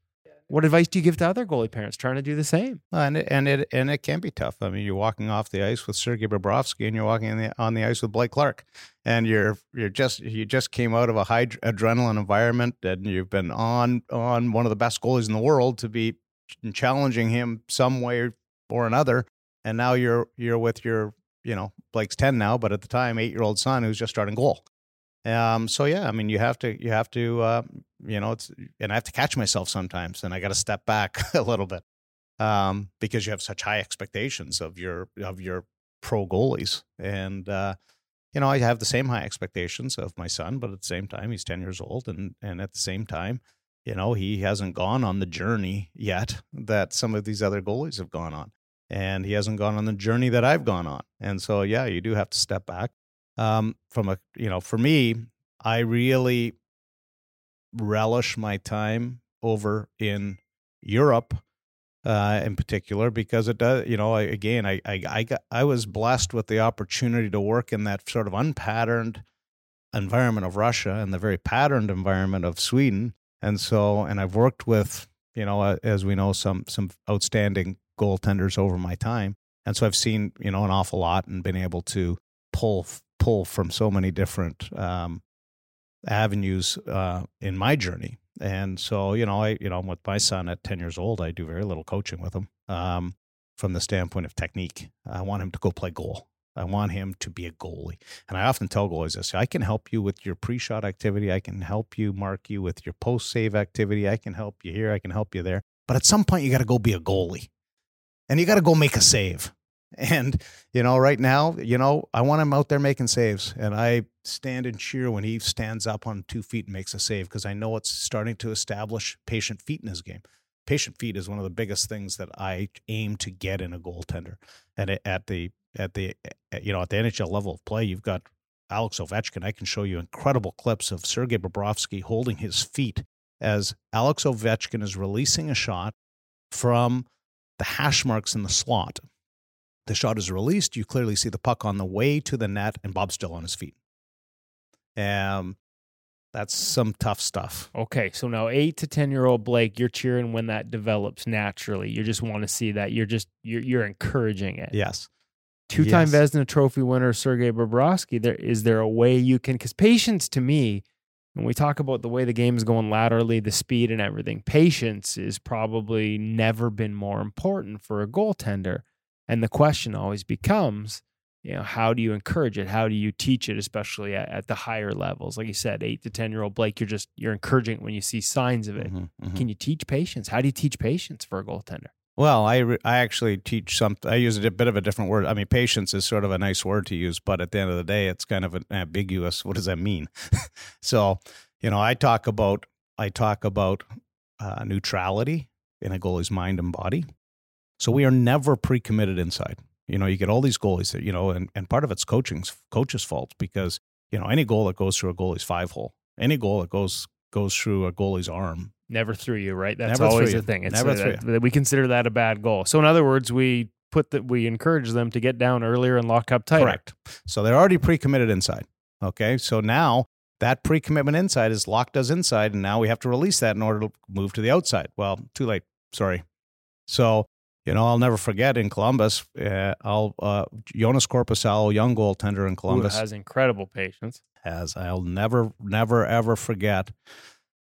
What advice do you give to other goalie parents trying to do the same? and it, and it and it can be tough. I mean, you're walking off the ice with Sergei Bobrovsky, and you're walking the, on the ice with Blake Clark, and you're you're just you just came out of a high adrenaline environment, and you've been on on one of the best goalies in the world to be challenging him some way or another and now you're you're with your you know Blake's ten now, but at the time eight year old son who's just starting goal. Um, so yeah, I mean you have to you have to uh, you know it's and I have to catch myself sometimes, and I got to step back [LAUGHS] a little bit um, because you have such high expectations of your of your pro goalies, and uh, you know I have the same high expectations of my son, but at the same time he's ten years old, and and at the same time you know he hasn't gone on the journey yet that some of these other goalies have gone on and he hasn't gone on the journey that I've gone on. And so, yeah, you do have to step back. Um, from a, you know, for me, I really relish my time over in Europe, uh, in particular, because it does, you know, I, again, I, I, I got, I was blessed with the opportunity to work in that sort of unpatterned environment of Russia and the very patterned environment of Sweden. And so, and I've worked with, you know, uh, as we know, some some outstanding goaltenders over my time. And so I've seen, you know, an awful lot and been able to pull pull from so many different um, avenues uh, in my journey. And so, you know, I, you know, with my son at 10 years old, I do very little coaching with him um, from the standpoint of technique. I want him to go play goal. I want him to be a goalie. And I often tell goalies this I can help you with your pre shot activity. I can help you, mark you with your post save activity. I can help you here. I can help you there. But at some point, you got to go be a goalie and you got to go make a save. [LAUGHS] And, you know, right now, you know, I want him out there making saves. And I stand and cheer when he stands up on two feet and makes a save because I know it's starting to establish patient feet in his game. Patient feet is one of the biggest things that I aim to get in a goaltender. And at the at the you know at the NHL level of play, you've got Alex Ovechkin. I can show you incredible clips of Sergei Bobrovsky holding his feet as Alex Ovechkin is releasing a shot from the hash marks in the slot the shot is released. You clearly see the puck on the way to the net, and Bob's still on his feet. Um, that's some tough stuff. Okay, so now eight to ten year old Blake, you're cheering when that develops naturally. You just want to see that. You're just you're you're encouraging it. Yes. Two time Yes. Vezina Trophy winner Sergei Bobrovsky. There is there a way you can? Because patience to me, when we talk about the way the game is going laterally, the speed and everything, patience is probably never been more important for a goaltender. And the question always becomes, you know, how do you encourage it? How do you teach it, especially at, at the higher levels? Like you said, eight to ten year old Blake, you're just you're encouraging it when you see signs of it. Mhm, mhm. Can you teach patience? How do you teach patience for a goaltender? Well, I, re- I actually teach some. I use a bit of a different word. I mean, patience is sort of a nice word to use, but at the end of the day, it's kind of an ambiguous. What does that mean? [LAUGHS] so, you know, I talk about I talk about uh, neutrality in a goalie's mind and body. So we are never pre-committed inside. You know, you get all these goalies that you know, and, and part of it's coaching's coach's fault because you know any goal that goes through a goalie's five hole, any goal that goes goes through a goalie's arm Never threw you, right? That's Never always the thing. It's Never uh, through that- we consider that a bad goal. So in other words, we put that we encourage them to get down earlier and lock up tighter. Correct. So they're already pre-committed inside. Okay. So now that pre-commitment inside is locked us inside, and now we have to release that in order to move to the outside. Well, too late. Sorry. So you know, I'll never forget in Columbus. Uh, I'll uh, Joonas Korpisalo, young goaltender in Columbus, has incredible patience. has I'll never, never, ever forget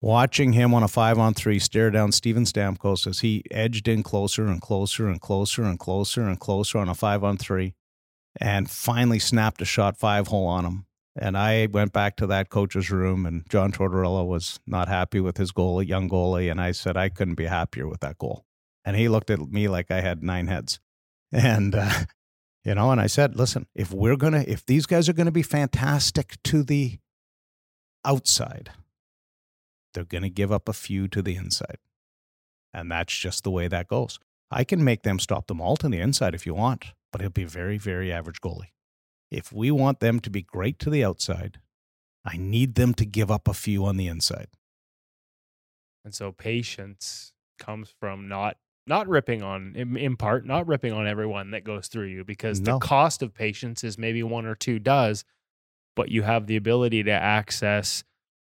watching him on a five on three stare down Steven Stamkos as he edged in closer and closer and closer and closer and closer on a five on three and finally snapped a shot five hole on him. And I went back to that coach's room, and John Tortorella was not happy with his goalie, young goalie. And I said, I couldn't be happier with that goal. And he looked at me like I had nine heads. [LAUGHS] And, uh, you know, and I said, listen, if we're going to, if these guys are going to be fantastic to the outside, they're going to give up a few to the inside. And that's just the way that goes. I can make them stop them all to the inside if you want, but it'll be very, very average goalie. If we want them to be great to the outside, I need them to give up a few on the inside. And so patience comes from not not ripping on in, in part, not ripping on everyone that goes through you because No. the cost of patience is maybe one or two does, but you have the ability to access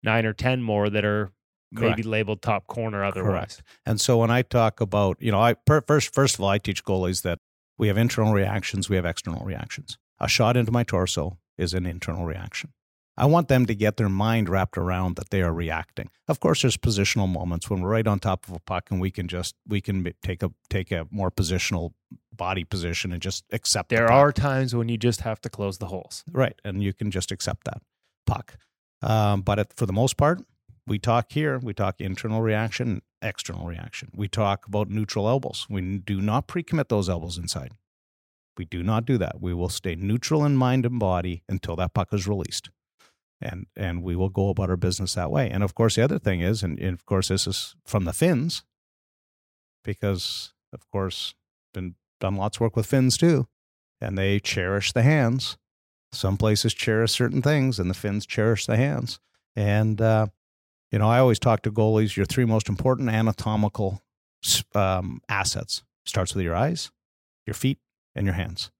nine or ten more that are maybe labeled top corner otherwise. Correct. And so when I talk about, you know, I per, first first of all, I teach goalies that we have internal reactions, we have external reactions. A shot into my torso is an internal reaction. I want them to get their mind wrapped around that they are reacting. Of course, there's positional moments when we're right on top of a puck and we can just we can take a take a more positional body position and just accept. the There puck. are times when you just have to close the holes. Right. And you can just accept that puck. Um, but it, for the most part, we talk here, we talk internal reaction, external reaction. We talk about neutral elbows. We do not pre commit those elbows inside. We do not do that. We will stay neutral in mind and body until that puck is released. And, and we will go about our business that way. And of course, the other thing is, and, and of course, this is from the Finns, because of course, been done lots of work with Finns too, and they cherish the hands some places cherish certain things and the Finns cherish the hands. And, uh, you know, I always talk to goalies your three most important anatomical um, assets starts with your eyes, your feet, and your hands.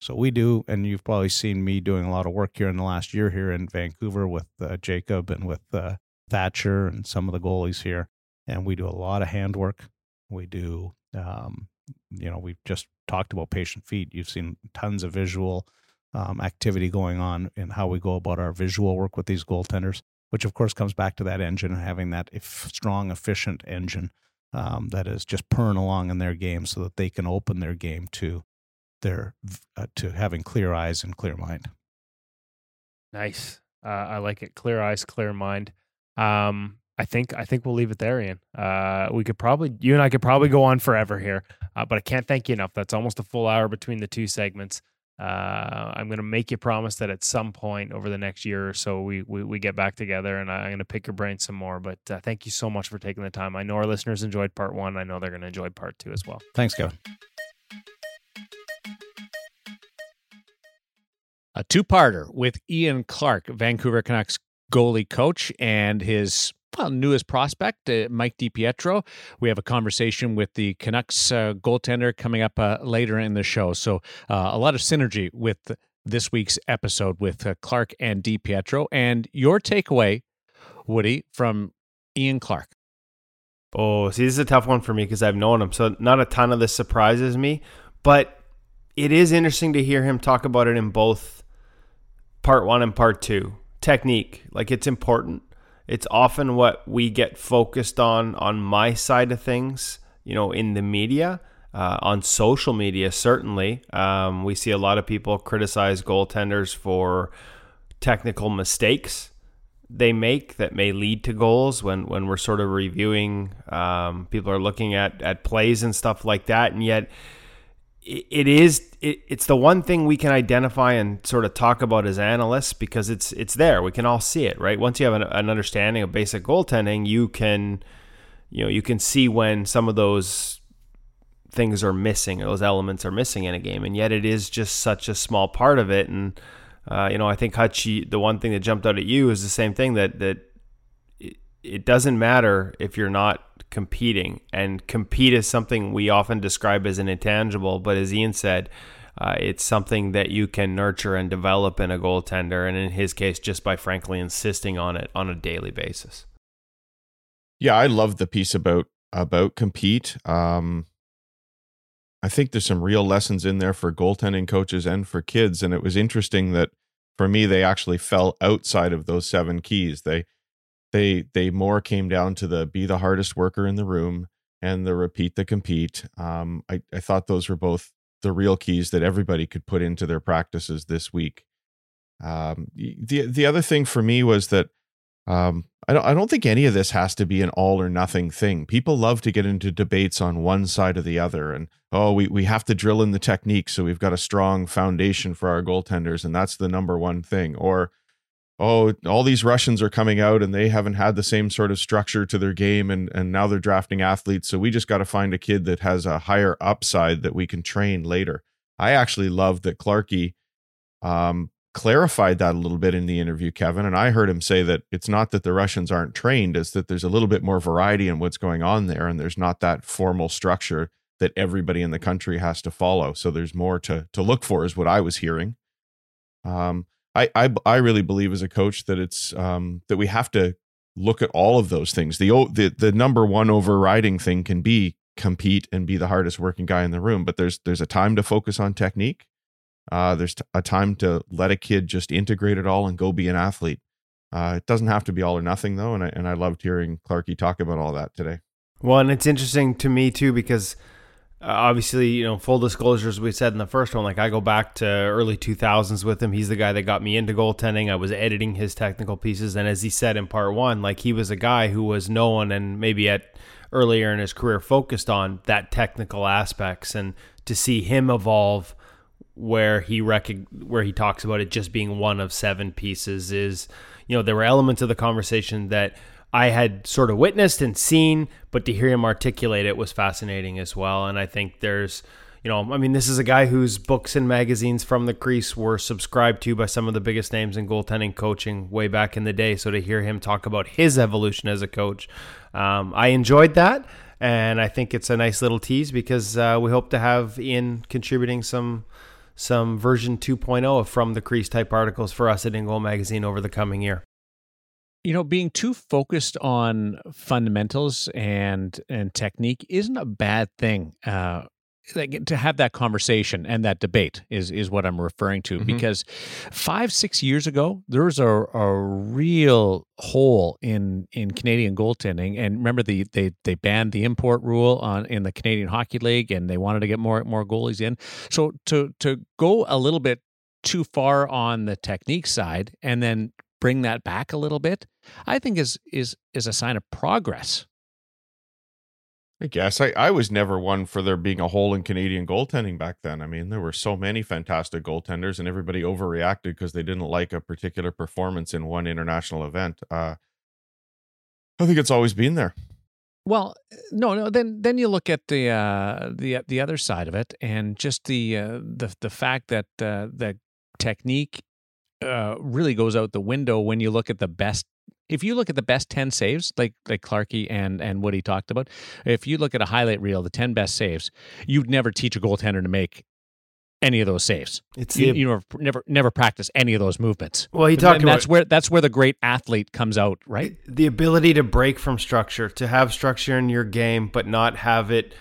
So we do, and you've probably seen me doing a lot of work here in the last year here in Vancouver with uh, Jacob and with uh, Thatcher and some of the goalies here. And we do a lot of handwork. We do um, you know, we've just talked about patient feet. You've seen tons of visual um, activity going on in how we go about our visual work with these goaltenders, which of course comes back to that engine and having that if strong, efficient engine um, that is just purring along in their game so that they can open their game to their uh, to having clear eyes and clear mind. Nice. Uh, I like it. Clear eyes, clear mind. Um, I think I think we'll leave it there, Ian. Uh, we could probably you and I could probably go on forever here, uh, but I can't thank you enough. That's almost a full hour between the two segments. Uh, I'm going to make you promise that at some point over the next year or so, we we, we get back together, and I'm going to pick your brain some more. But uh, thank you so much for taking the time. I know our listeners enjoyed part one. I know they're going to enjoy part two as well. Thanks, Kevin. A two-parter with Ian Clark, Vancouver Canucks goalie coach, and his well, newest prospect, uh, Mike DiPietro. We have a conversation with the Canucks uh, goaltender coming up uh, later in the show. So uh, a lot of synergy with this week's episode with uh, Clark and DiPietro. And your takeaway, Woody, from Ian Clark. Oh, see, this is a tough one for me because I've known him. So not a ton of this surprises me, but it is interesting to hear him talk about it in both part one and part two. Technique, like it's important it's often what we get focused on on my side of things, you know, in the media. Uh, on social media, certainly, um, we see a lot of people criticize goaltenders for technical mistakes they make that may lead to goals when, when we're sort of reviewing. Um, people are looking at, at plays and stuff like that. And yet, it is it, it's the one thing we can identify and sort of talk about as analysts because it's it's there. We can all see it right? Once you have an, an, understanding of basic goaltending you can you know you can see when some of those things are missing those elements are missing in a game. And yet it is just such a small part of it. And uh, you know I think Hutchie the one thing that jumped out at you is the same thing that that it, doesn't matter if you're not competing. And compete is something we often describe as an intangible, but as Ian said, uh, it's something that you can nurture and develop in a goaltender, and in his case, just by frankly insisting on it on a daily basis. Yeah, I love the piece about about compete. Um, I think there's some real lessons in there for goaltending coaches and for kids, and it was interesting that for me they actually fell outside of those seven keys. They they they more came down to the be the hardest worker in the room and the repeat the compete. Um, I, I thought those were both the real keys that everybody could put into their practices this week. Um, the the other thing for me was that um, I don't I don't think any of this has to be an all or nothing thing. People love to get into debates on one side or the other, and oh, we we have to drill in the technique, so we've got a strong foundation for our goaltenders, and that's the number one thing. Or oh, all these Russians are coming out and they haven't had the same sort of structure to their game and and now they're drafting athletes. So we just got to find a kid that has a higher upside that we can train later. I actually love that Clarky um, clarified that a little bit in the interview, Kevin. And I heard him say that it's not that the Russians aren't trained, it's that there's a little bit more variety in what's going on there. And there's not that formal structure that everybody in the country has to follow. So there's more to to look for, is what I was hearing. Um, I, I I really believe as a coach that it's um, that we have to look at all of those things. The the the number one overriding thing can be compete and be the hardest working guy in the room, but there's there's a time to focus on technique. Uh, there's a time to let a kid just integrate it all and go be an athlete. Uh, it doesn't have to be all or nothing though, and I and I loved hearing Clarky talk about all that today. Well, and it's interesting to me too because uh, obviously, you know, full disclosures, we said in the first one, like I go back to early 2000s with him. He's the guy that got me into goaltending. I was editing his technical pieces. And as he said in part one, like he was a guy who was known and maybe at earlier in his career focused on that technical aspects. And to see him evolve where he rec- where he talks about it just being one of seven pieces is, you know, there were elements of the conversation that I had sort of witnessed and seen, but to hear him articulate it was fascinating as well. And I think there's, you know, I mean, this is a guy whose books and magazines from the crease were subscribed to by some of the biggest names in goaltending coaching way back in the day. So to hear him talk about his evolution as a coach, um, I enjoyed that. And I think it's a nice little tease because uh, we hope to have Ian contributing some some version 2.0 of from the crease type articles for us at In Goal Magazine over the coming year you know being too focused on fundamentals and and technique isn't a bad thing uh, like to have that conversation and that debate is is what I'm referring to Mhm. because five six years ago there was a, a real hole in in Canadian goaltending and remember the they they banned the import rule on in the Canadian Hockey League and they wanted to get more more goalies in so to to go a little bit too far on the technique side and then bring that back a little bit I think is is is a sign of progress I guess I, I was never one for there being a hole in Canadian goaltending back then. I mean, there were so many fantastic goaltenders, and everybody overreacted because they didn't like a particular performance in one international event. Uh, I think it's always been there. Well, no, no. Then, then you look at the uh, the the other side of it, and just the uh, the the fact that uh, the technique uh, really goes out the window when you look at the best. If you look at the best ten saves, like like Clarkey and and he talked about, if you look at a highlight reel, the ten best saves, you'd never teach a goaltender to make any of those saves. It's You, the, you never never never practice any of those movements. well, he And talked about that's where that's where the great athlete comes out, right? the ability to break from structure, to have structure in your game, but not have it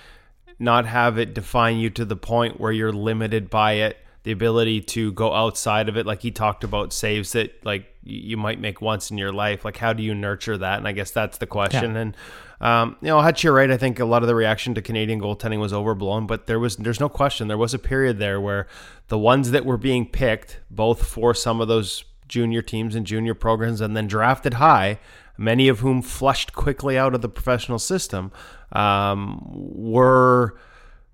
not have it define you to the point where you're limited by it. The ability to go outside of it, like he talked about saves that like you might make once in your life. Like how do you nurture that? And I guess that's the question. And um, you know, Hutch, you're right. I think a lot of the reaction to Canadian goaltending was overblown, but there was there's no question there was a period there where the ones that were being picked, both for some of those junior teams and junior programs, and then drafted high, many of whom flushed quickly out of the professional system, um, were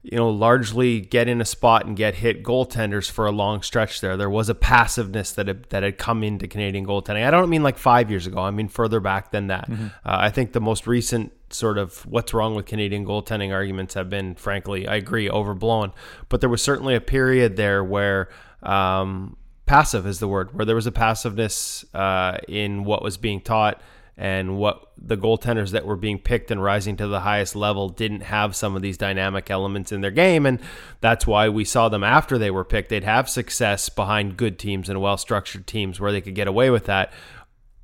you know largely get in a spot and get hit goaltenders for a long stretch there. There was a passiveness that had, that had come into Canadian goaltending. I don't mean like five years ago. I mean further back than that. Uh, I think the most recent sort of what's wrong with Canadian goaltending arguments have been, frankly, I agree, overblown. But there was certainly a period there where um, passive is the word, where there was a passiveness uh, in what was being taught and what the goaltenders that were being picked and rising to the highest level didn't have some of these dynamic elements in their game and that's why we saw them after they were picked. They'd have success behind good teams and well-structured teams where they could get away with that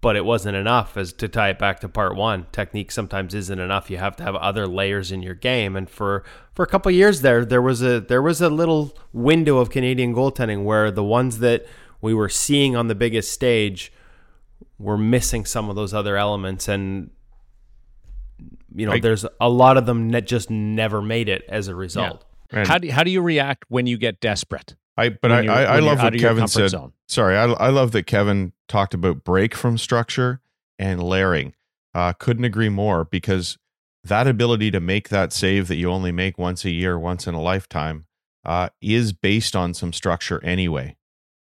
but it wasn't enough as to tie it back to part one. Technique sometimes isn't enough. You have to have other layers in your game and for for a couple years there there was a there was a little window of Canadian goaltending where the ones that we were seeing on the biggest stage were missing some of those other elements and you know I- there's a lot of them that just never made it as a result And How do how do you react when you get desperate? I but when I, I, I love what Kevin said. zone? Sorry, I, I love that Kevin talked about break from structure and layering. Uh, couldn't agree more because that ability to make that save that you only make once a year, once in a lifetime, uh, is based on some structure anyway.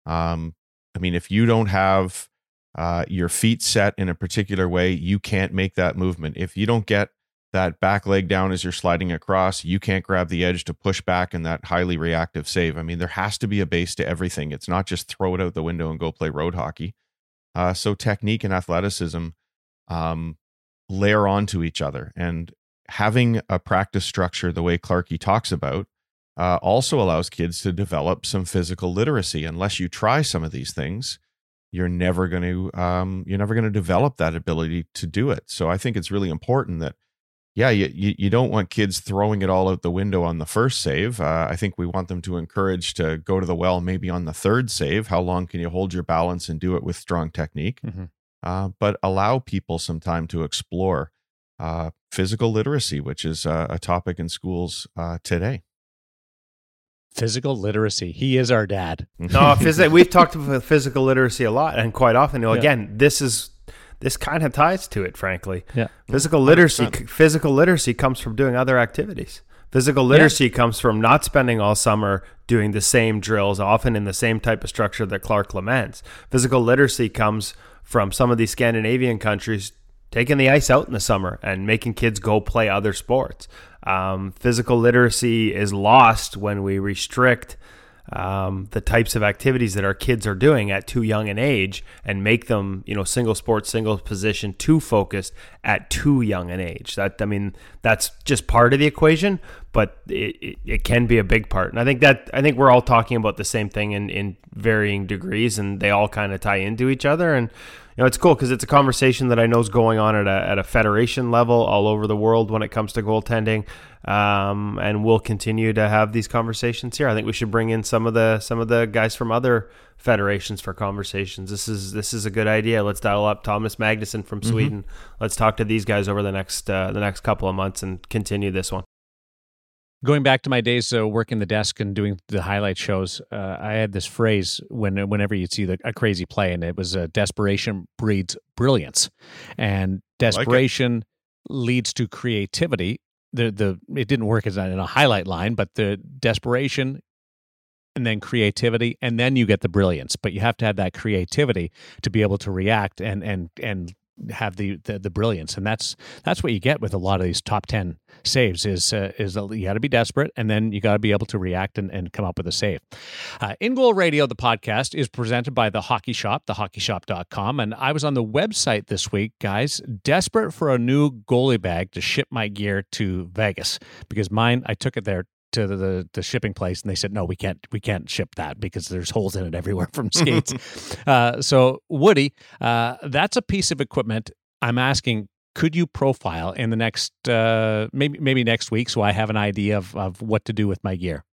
Um, I mean, if you don't have uh, your feet set in a particular way, you can't make that movement. If you don't get that back leg down as you're sliding across, you can't grab the edge to push back in that highly reactive save. I mean, there has to be a base to everything. It's not just throw it out the window and go play road hockey. Uh, so technique and athleticism um, layer onto each other, and having a practice structure the way Clarkey talks about uh, also allows kids to develop some physical literacy. Unless you try some of these things, you're never going to um, you're never going to develop that ability to do it. So I think it's really important that yeah, you, you, you don't want kids throwing it all out the window on the first save. Uh, I think we want them to encourage to go to the well maybe on the third save. How long can you hold your balance and do it with strong technique? Mhm. Uh, but allow people some time to explore uh, physical literacy, which is a topic in schools uh, today. Physical literacy. He is our dad. [LAUGHS] no phys- we've talked about physical literacy a lot and quite often you know, Yeah. again this is this kind of ties to it frankly Yeah. Physical literacy physical literacy comes from doing other activities. Physical literacy comes from not spending all summer doing the same drills, often in the same type of structure that Clark laments. Physical literacy comes from some of these Scandinavian countries taking the ice out in the summer and making kids go play other sports. Um, physical literacy is lost when we restrict um, the types of activities that our kids are doing at too young an age and make them, you know, single sport, single position, too focused at too young an age. That I mean, that's just part of the equation. but it, it, it can be a big part. And I think that I think we're all talking about the same thing in, in varying degrees, and they all kind of tie into each other. And you know, it's cool because it's a conversation that I know is going on at a, at a federation level all over the world when it comes to goaltending. Um, and we'll continue to have these conversations here. I think we should bring in some of the some of the guys from other federations for conversations. This is this is a good idea. Let's dial up Thomas Magnusson from Mm-hmm. Sweden. Let's talk to these guys over the next uh, the next couple of months and continue this one. Going back to my days uh, working the desk and doing the highlight shows, uh, I had this phrase when whenever you'd see the, a crazy play, and it was uh, "desperation breeds brilliance," and desperation leads to creativity. The the it didn't work as in a highlight line, but the desperation and then creativity, and then you get the brilliance. But you have to have that creativity to be able to react and and and have the, the the brilliance, and that's that's what you get with a lot of these top ten saves. Is uh, is you got to be desperate, and then you got to be able to react and, and come up with a save. Uh, In Goal Radio, the podcast, is presented by the Hockey Shop, thehockeyshop.com, and I was on the website this week, guys, desperate for a new goalie bag to ship my gear to Vegas because mine I took it there to the, the, the shipping place and they said no we can't we can't ship that because there's holes in it everywhere from [LAUGHS] skates uh, so woody uh, that's a piece of equipment i'm asking could you profile in the next uh, maybe maybe next week so i have an idea of, of what to do with my gear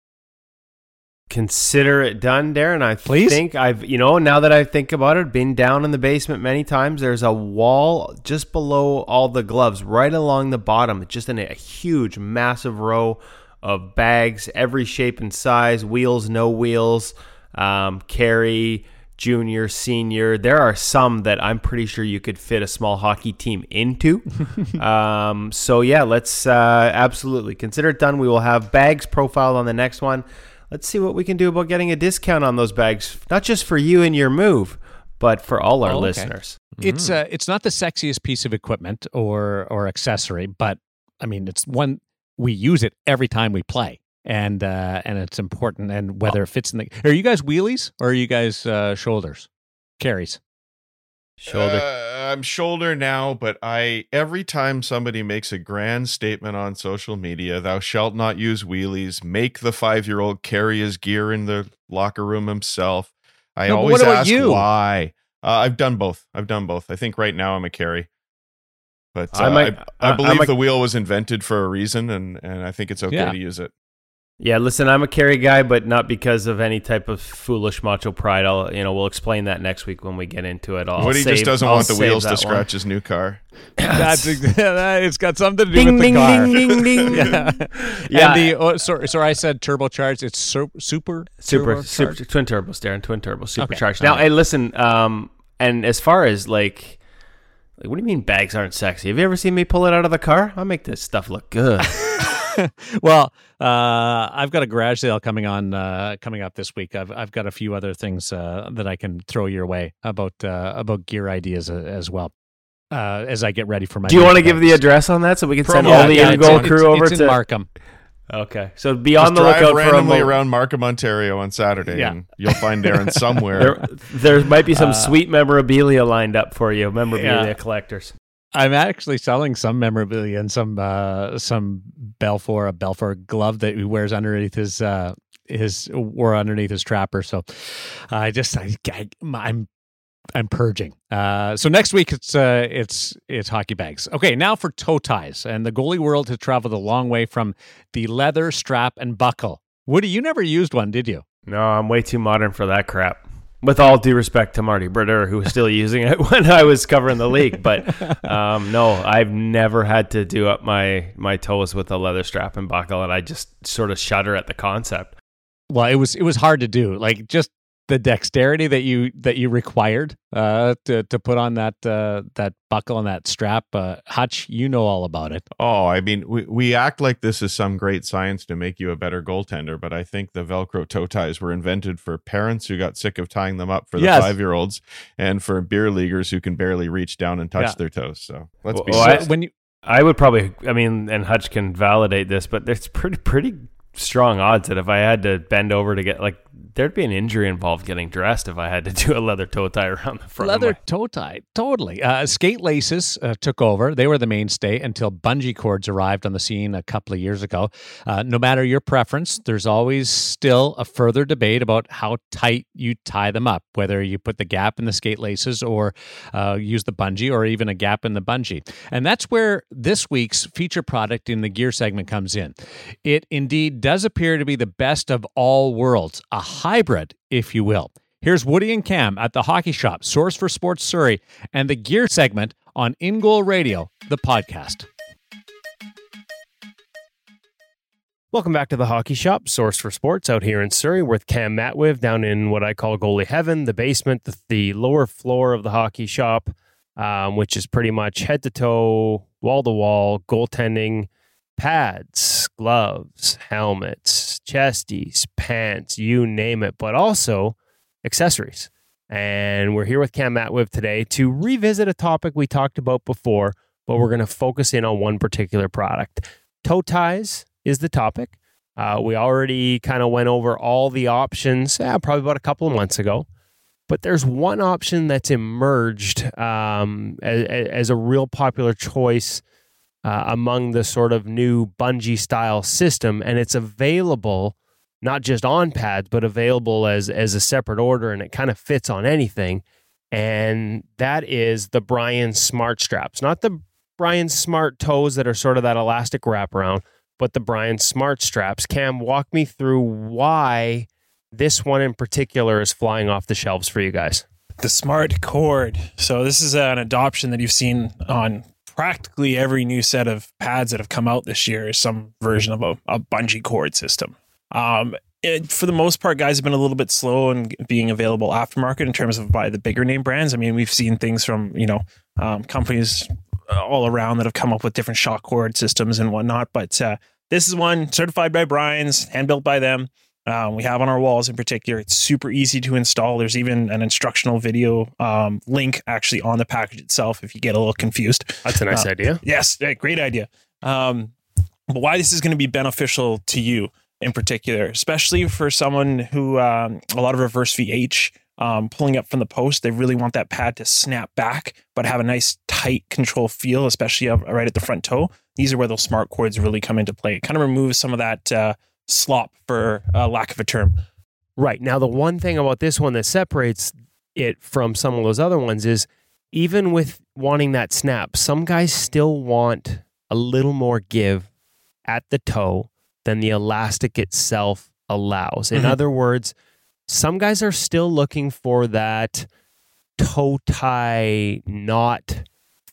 Consider it done, Darren. I Please? think I've, you know, now that I think about it, been down in the basement many times. There's a wall just below all the gloves, right along the bottom, just in a huge, massive row of bags, every shape and size, wheels, no wheels, um, carry, junior, senior. There are some that I'm pretty sure you could fit a small hockey team into. [LAUGHS] um, so yeah, let's uh, absolutely consider it done. We will have bags profiled on the next one. Let's see what we can do about getting a discount on those bags, not just for you and your move, but for all our Oh, okay. listeners. it's uh, it's not the sexiest piece of equipment or or accessory but i mean it's one we use it every time we play and uh and it's important and whether it fits in the are you guys wheelies or are you guys uh shoulders carries Shoulder. Uh, I'm shoulder now, but I every time somebody makes a grand statement on social media, thou shalt not use wheelies, make the five year old carry his gear in the locker room himself. I No, always ask you? why. Uh, I've done both. I've done both. I think right now I'm a carry. But uh, I I, might- I, I- believe I'm a- the wheel was invented for a reason, and, and I think it's okay Yeah. to use it. Yeah, listen, I'm a carry guy, but not because of any type of foolish macho pride. I'll, you know, we'll explain that next week when we get into it. I'll Woody save- just doesn't I'll want the wheels to that one. scratch his new car. [LAUGHS] that's [LAUGHS] it's got something to do Ding, with the ding, car ding, ding, ding. [LAUGHS] yeah Yeah. and the oh, sorry sorry i said turbocharged it's su- super super, super twin turbos, Darren, twin turbo, supercharged. all Now, right. hey, listen, um, and as far as like, like, what do you mean bags aren't sexy? Have you ever seen me pull it out of the car? I make this stuff look good. [LAUGHS] [LAUGHS] well, uh, I've got a garage sale coming on uh, coming up this week. I've I've got a few other things uh, that I can throw your way about uh, about gear ideas uh, as well. Uh, as I get ready for my. do you want to give the address on that so we can send all the yeah, in it's goal crew over it's in to? Markham. Okay, so be on Just the drive lookout for a randomly mo- around Markham, Ontario on Saturday, Yeah. and you'll find Darren [LAUGHS] somewhere. There, there might be some Uh, sweet memorabilia lined up for you, memorabilia Yeah. collectors. I'm actually selling some memorabilia and some uh, some Belfour a Belfour glove that he wears underneath his uh, his wore underneath his trapper. So I just I, I I'm I'm purging. Uh, so next week it's uh, it's it's hockey bags. Okay, now for toe ties, and the goalie world has traveled a long way from the leather strap and buckle. Woody, you never used one, did you? No, I'm way too modern for that crap. With all due respect to Marty Brodeur, who was still [LAUGHS] using it when I was covering the league, but [LAUGHS] um, no, I've never had to do up my my toes with a leather strap and buckle, and I just sort of shudder at the concept. Well, it was it was hard to do. Like just the dexterity that you that you required uh, to to put on that uh, that buckle and that strap. Uh, Hutch, you know all about it. Oh, I mean, we, we act like this is some great science to make you a better goaltender, but I think the Velcro toe ties were invented for parents who got sick of tying them up for the Yes. five year olds and for beer leaguers who can barely reach down and touch Yeah. their toes. So let's be Well. I- when you I would probably, I mean, and Hutch can validate this, but there's pretty pretty strong odds that if I had to bend over to get like there'd be an injury involved getting dressed if I had to [LAUGHS] do a leather toe tie around the front. Leather my, toe tie, totally. Uh, skate laces uh, took over. They were the mainstay until bungee cords arrived on the scene a couple of years ago. Uh, no matter your preference, there's always still a further debate about how tight you tie them up, whether you put the gap in the skate laces or uh, use the bungee or even a gap in the bungee. And that's where this week's feature product in the gear segment comes in. It indeed does appear to be the best of all worlds, a hybrid, if you will. Here's Woody and Cam at the Hockey Shop, Source for Sports Surrey, and the gear segment on In Goal Radio, the podcast. Welcome back to the Hockey Shop, source for sports out here in Surrey with Cam Matwiv down in what I call goalie heaven, the basement, the, the lower floor of the Hockey Shop, um, which is pretty much head to toe, wall to wall, goaltending, pads, gloves, helmets, chesties, pants, you name it, but also accessories. And we're here with Cam Matwiv today to revisit a topic we talked about before, but we're going to focus in on one particular product. Toe ties is the topic. Uh, we already kind of went over all the options, eh, probably about a couple of months ago. But there's one option that's emerged um, as, as, a real popular choice uh, among the sort of new bungee style system, and it's available not just on pads, but available as as a separate order, and it kind of fits on anything. And that is the Brian Smart straps, not the Brian Smart toes that are sort of that elastic wraparound, but the Brian Smart straps. Cam, walk me through why this one in particular is flying off the shelves for you guys. The Smart Cord. So this is an adoption that you've seen on practically every new set of pads that have come out this year is some version of a, a bungee cord system. Um, it, for the most part, guys have been a little bit slow in being available aftermarket in terms of by the bigger name brands. I mean, we've seen things from you know um, companies all around that have come up with different shock cord systems and whatnot. But uh, this is one certified by Brian's, hand built by them. Um, we have on our walls in particular. It's super easy to install. There's even an instructional video um, link actually on the package itself if you get a little confused. That's a nice uh, idea. Yes, great idea. Um, but why this is going to be beneficial to you in particular, especially for someone who um, a lot of reverse VH um, pulling up from the post, they really want that pad to snap back, but have a nice tight control feel, especially right at the front toe. These are where those smart cords really come into play. It kind of removes some of that uh, slop, for uh, lack of a term. Right. Now, the one thing about this one that separates it from some of those other ones is even with wanting that snap, some guys still want a little more give at the toe than the elastic itself allows. In mm-hmm. other words, some guys are still looking for that toe tie knot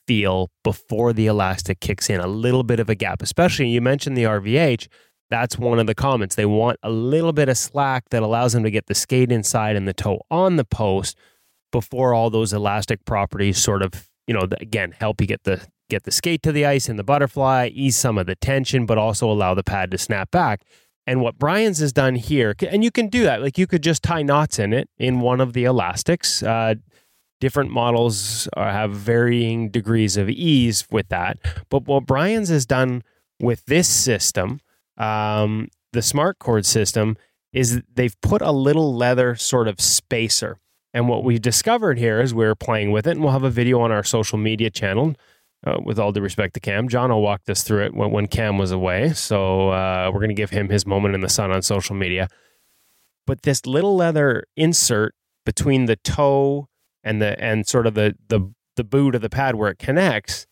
feel before the elastic kicks in, a little bit of a gap. Especially, you mentioned the RVH. That's one of the comments. They want a little bit of slack that allows them to get the skate inside and the toe on the post before all those elastic properties sort of, you know, again, help you get the get the skate to the ice and the butterfly, ease some of the tension, but also allow the pad to snap back. And what Brian's has done here, and you can do that, like you could just tie knots in it in one of the elastics. Uh, different models are, have varying degrees of ease with that. But what Brian's has done with this system, um, the smart cord system, is they've put a little leather sort of spacer. And what we discovered here as we are playing with it, and we'll have a video on our social media channel uh, with all due respect to Cam. John will walk us through it when, when Cam was away. So uh, we're going to give him his moment in the sun on social media. But this little leather insert between the toe and the and sort of the the the boot of the pad where it connects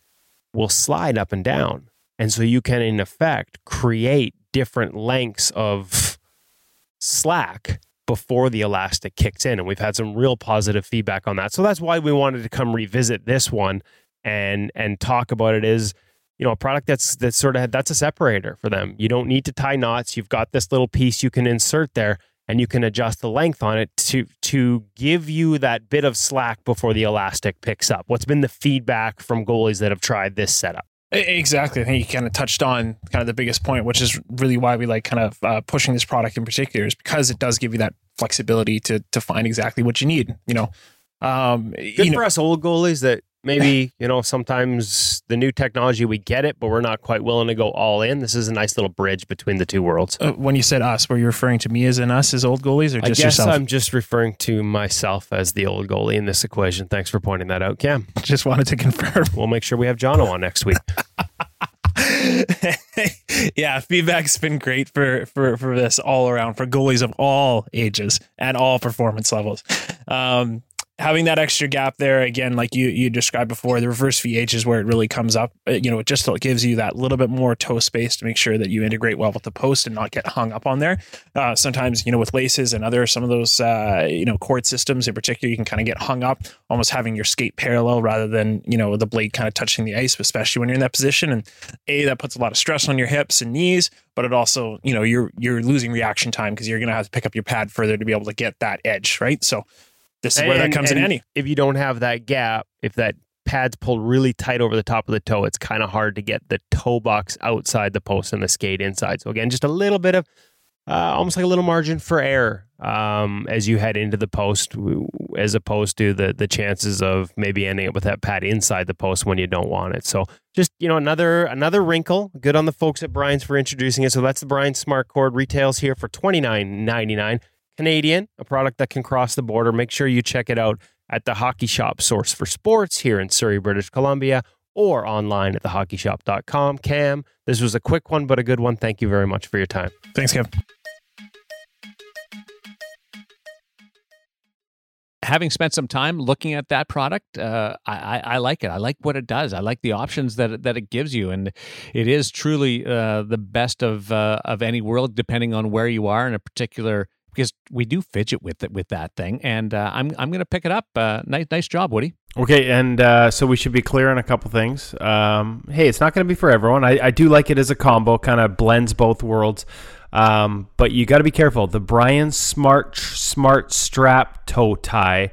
will slide up and down. And so you can in effect create different lengths of slack before the elastic kicks in. And we've had some real positive feedback on that. So that's why we wanted to come revisit this one and and talk about it is you know a product that's that's sort of that's a separator for them. You don't need to tie knots. You've got this little piece you can insert there and you can adjust the length on it to to give you that bit of slack before the elastic picks up. What's been the feedback from goalies that have tried this setup Exactly. I think you kind of touched on kind of the biggest point, which is really why we like kind of uh, pushing this product in particular, is because it does give you that flexibility to to find exactly what you need. You know, um, good you know, for us old goalies that maybe you know sometimes the new technology we get it, but we're not quite willing to go all in. This is a nice little bridge between the two worlds. Uh, when you said us, were you referring to me as in us as old goalies, or I just guess yourself? I'm just referring to myself as the old goalie in this equation. Thanks for pointing that out, Cam. [LAUGHS] just wanted to confirm. We'll make sure we have Jono on next week. [LAUGHS] yeah, feedback's been great for for for this all around for goalies of all ages and all performance levels. Um, having that extra gap there again, like you you described before, the reverse VH is where it really comes up. Uh, You know, it just gives you that little bit more toe space to make sure that you integrate well with the post and not get hung up on there. Uh, sometimes, you know, with laces and other some of those uh, you know cord systems in particular, you can kind of get hung up, almost having your skate parallel rather than you know the blade kind of touching the ice, especially when you're in that position. And a that puts a lot of stress on your hips and knees, but it also you know you're you're losing reaction time because you're going to have to pick up your pad further to be able to get that edge, right? So this is where that comes in and handy. If you don't have that gap, if that pad's pulled really tight over the top of the toe, it's kind of hard to get the toe box outside the post and the skate inside. So again, just a little bit of uh, almost like a little margin for error um, as you head into the post, as opposed to the the chances of maybe ending up with that pad inside the post when you don't want it. So just you know another another wrinkle. Good on the folks at Brian's for introducing it. So that's the Brian Smart Cord retails here for twenty nine ninety nine. Canadian, a product that can cross the border. Make sure you check it out at the Hockey Shop Source for Sports here in Surrey, British Columbia, or online at thehockeyshop.com. Cam, this was a quick one, but a good one. Thank you very much for your time. Thanks, Kev. having spent some time looking at that product, uh, I, I, I like it. I like what it does. I like the options that it- that it gives you, and it is truly uh, the best of uh, of any world, depending on where you are in a particular. Because we do fidget with it with that thing, and uh, I'm I'm to pick it up. Uh, nice nice job, Woody. Okay, and uh, so we should be clear on a couple things. Um, hey, it's not to be for everyone. I, I do like it as a combo, kind of blends both worlds. Um, but you got to be careful. The Brian Smart Smart Strap toe tie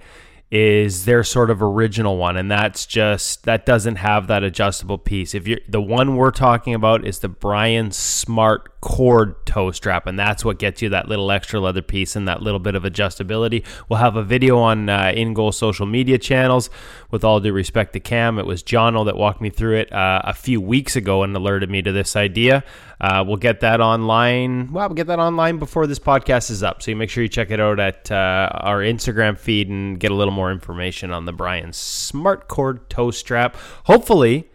is their sort of original one, and that's just that doesn't have that adjustable piece. If you're the one we're talking about is the Brian Smart cord toe strap, and that's what gets you that little extra leather piece and that little bit of adjustability. We'll have a video on uh, in goal social media channels. With all due respect to Cam, it was Jono that walked me through it uh, a few weeks ago and alerted me to this idea. Uh, we'll get that online. Well, we'll get that online before this podcast is up. So you make sure you check it out at uh, our Instagram feed and get a little more information on the Brian Smart Cord toe strap. Hopefully,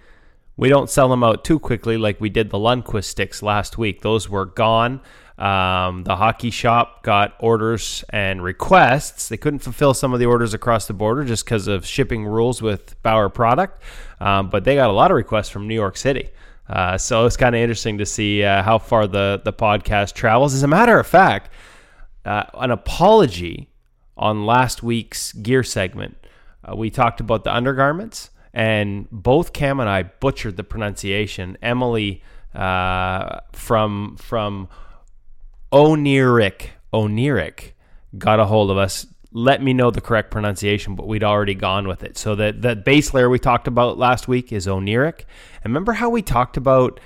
we don't sell them out too quickly like we did the Lundqvist sticks last week. Those were gone. Um, the hockey shop got orders and requests. They couldn't fulfill some of the orders across the border just because of shipping rules with Bauer product, um, but they got a lot of requests from New York City. Uh, so it's kind of interesting to see uh, how far the, the podcast travels. As a matter of fact, uh, an apology on last week's gear segment. Uh, we talked about the undergarments, and both Cam and I butchered the pronunciation. Emily uh, from from Oniric Oniric got a hold of us. Let me know the correct pronunciation, but we'd already gone with it. So the the base layer we talked about last week is Oniric. And remember how we talked about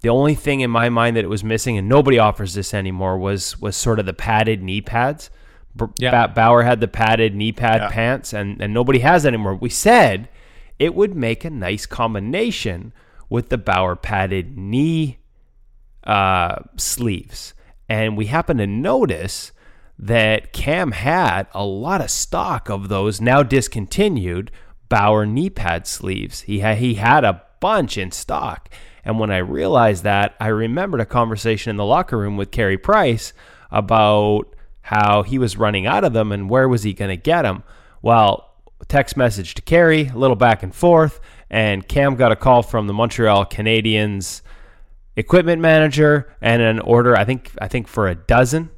the only thing in my mind that it was missing, and nobody offers this anymore, was was sort of the padded knee pads. Yeah. Bauer had the padded knee pad pants, and, and nobody has anymore. We said it would make a nice combination with the Bauer padded knee uh, sleeves. And we happen to notice that Cam had a lot of stock of those now discontinued Bauer knee pad sleeves. He had, he had a bunch in stock. And when I realized that, I remembered a conversation in the locker room with Carey Price about how he was running out of them and where was he going to get them. Well, text message to Carey, a little back and forth, and Cam got a call from the Montreal Canadiens equipment manager and an order I think I think for a dozen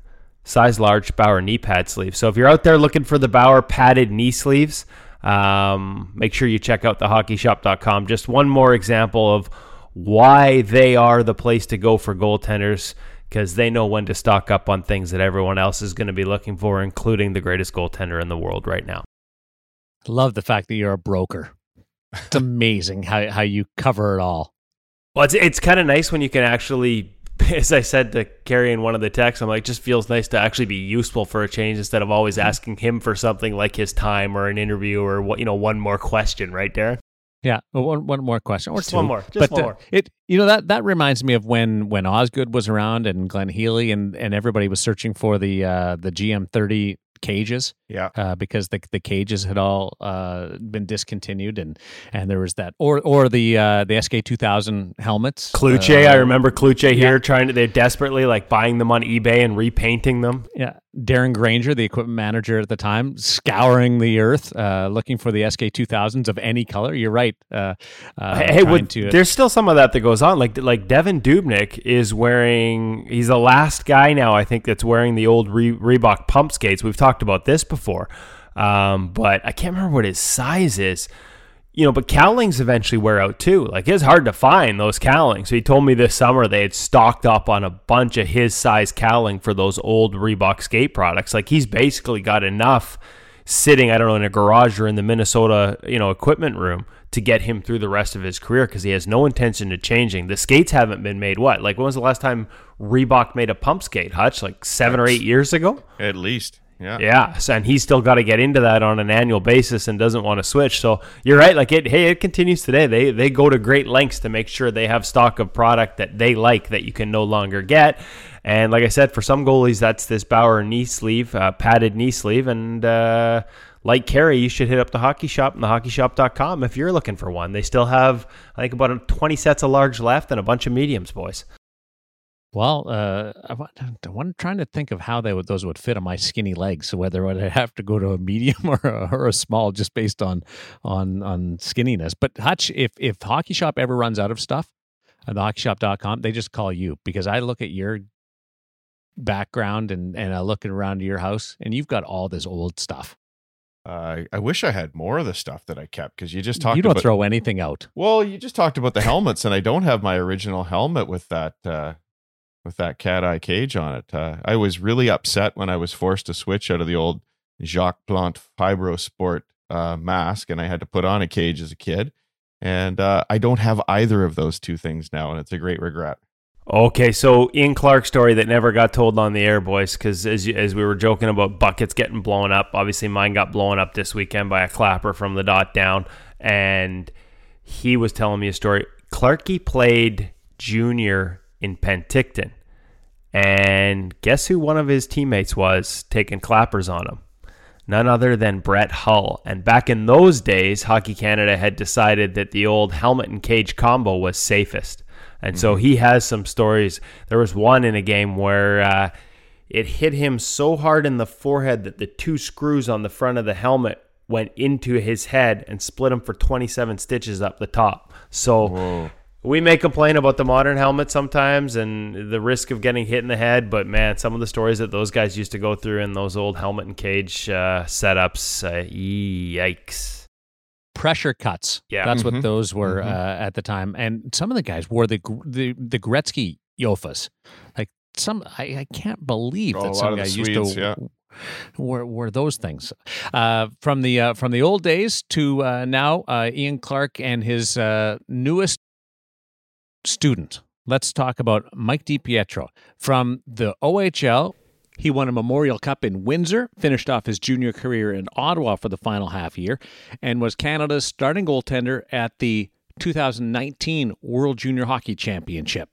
size large Bauer knee pad sleeves. So if you're out there looking for the Bauer padded knee sleeves, um, make sure you check out thehockeyshop.com. Just one more example of why they are the place to go for goaltenders because they know when to stock up on things that everyone else is going to be looking for, including the greatest goaltender in the world right now. Love the fact that you're a broker. It's amazing how how you cover it all. Well, it's it's kind of nice when you can actually [LAUGHS] as I said to Carey in one of the texts, I'm like, just feels nice to actually be useful for a change instead of always asking him for something like his time or an interview or what you know one more question, right, Darren? Yeah, one one more question or Just two. one more, just but one uh, more. it you know that that reminds me of when when Osgood was around and Glenn Healy and and everybody was searching for the uh, the GM30 cages Yeah. uh, because the the cages had all uh, been discontinued and and there was that or or the uh, the SK 2000 helmets. Cluche, uh, I remember Cluche here trying to. They're desperately like buying them on eBay and repainting them. Yeah, Darren Granger, the equipment manager at the time, scouring the earth, uh, looking for the SK 2000s of any color. You're right. Uh, uh, hey, would, to- there's still some of that that goes on. Like like Devan Dubnyk is wearing. He's the last guy now, I think, that's wearing the old Re- Reebok pump skates. We've talked about this before, um, but I can't remember what his size is. You know, but cowlings eventually wear out too. Like it's hard to find those cowlings. So he told me this summer they had stocked up on a bunch of his size cowling for those old Reebok skate products. Like he's basically got enough sitting, I don't know, in a garage or in the Minnesota, you know, equipment room to get him through the rest of his career because he has no intention of changing. The skates haven't been made what? Like when was the last time Reebok made a pump skate, Hutch? Like seven or eight years ago? At least. Yeah. Yeah, so, and he's still got to get into that on an annual basis and doesn't want to switch. So you're right. Like it, hey, it continues today. They they go to great lengths to make sure they have stock of product that they like that you can no longer get. And like I said, for some goalies, that's this Bauer knee sleeve, uh, padded knee sleeve, and. Uh, like Carey, you should hit up the hockey shop and thehockeyshop.com if you're looking for one. They still have, I think, about 20 sets of large left and a bunch of mediums, boys. Well, uh, I, I'm trying to think of how they would, those would fit on my skinny legs. So whether I would have to go to a medium [LAUGHS] or a, or a small, just based on on on skinniness. But Hutch, if if Hockey Shop ever runs out of stuff, at thehockeyshop.com, they just call you because I look at your background and and I look around your house and you've got all this old stuff. Uh, I wish I had more of the stuff that I kept because you just talked you don't about. throw anything out. well, you just talked about the helmets, and I don't have my original helmet with that uh, with that cat eye cage on it. Uh, I was really upset when I was forced to switch out of the old Jacques Plante Fibro Sport uh, mask, and I had to put on a cage as a kid. And uh, I don't have either of those two things now, and it's a great regret. Okay, so Ian Clark's story that never got told on the air, boys, because as as we were joking about buckets getting blown up, obviously mine got blown up this weekend by a clapper from the dot down, and he was telling me a story. Clarky played junior in Penticton, and guess who one of his teammates was taking clappers on him? None other than Brett Hull. And back in those days, Hockey Canada had decided that the old helmet and cage combo was safest. And so he has some stories. There was one in a game where uh, it hit him so hard in the forehead that the two screws on the front of the helmet went into his head and split him for 27 stitches up the top. So we may complain about the modern helmet sometimes and the risk of getting hit in the head, but man, some of the stories that those guys used to go through in those old helmet and cage uh, setups, uh, yikes. pressure cuts. Yeah. that's Mhm. what those were Mhm. uh, at the time. And some of the guys wore the the the Gretzky Jofas. Like some, I, I can't believe Oh, that some of the guys used to. yeah. Were, were those things uh, from the uh, from the old days to uh, now? Uh, Ian Clark and his uh, newest student. Let's talk about Mike DiPietro from the OHL. He won a Memorial Cup in Windsor, finished off his junior career in Ottawa for the final half year, and was Canada's starting goaltender at the 2019 World Junior Hockey Championship.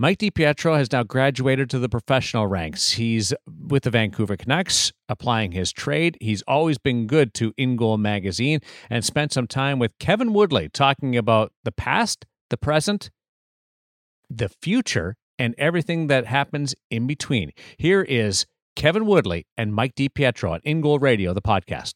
Mike DiPietro has now graduated to the professional ranks. He's with the Vancouver Canucks, applying his trade. He's always been good to In Goal magazine and spent some time with Kevin Woodley talking about the past, the present, the future, and everything that happens in between. Here is Kevin Woodley and Mike DiPietro on In Goal Radio, the podcast.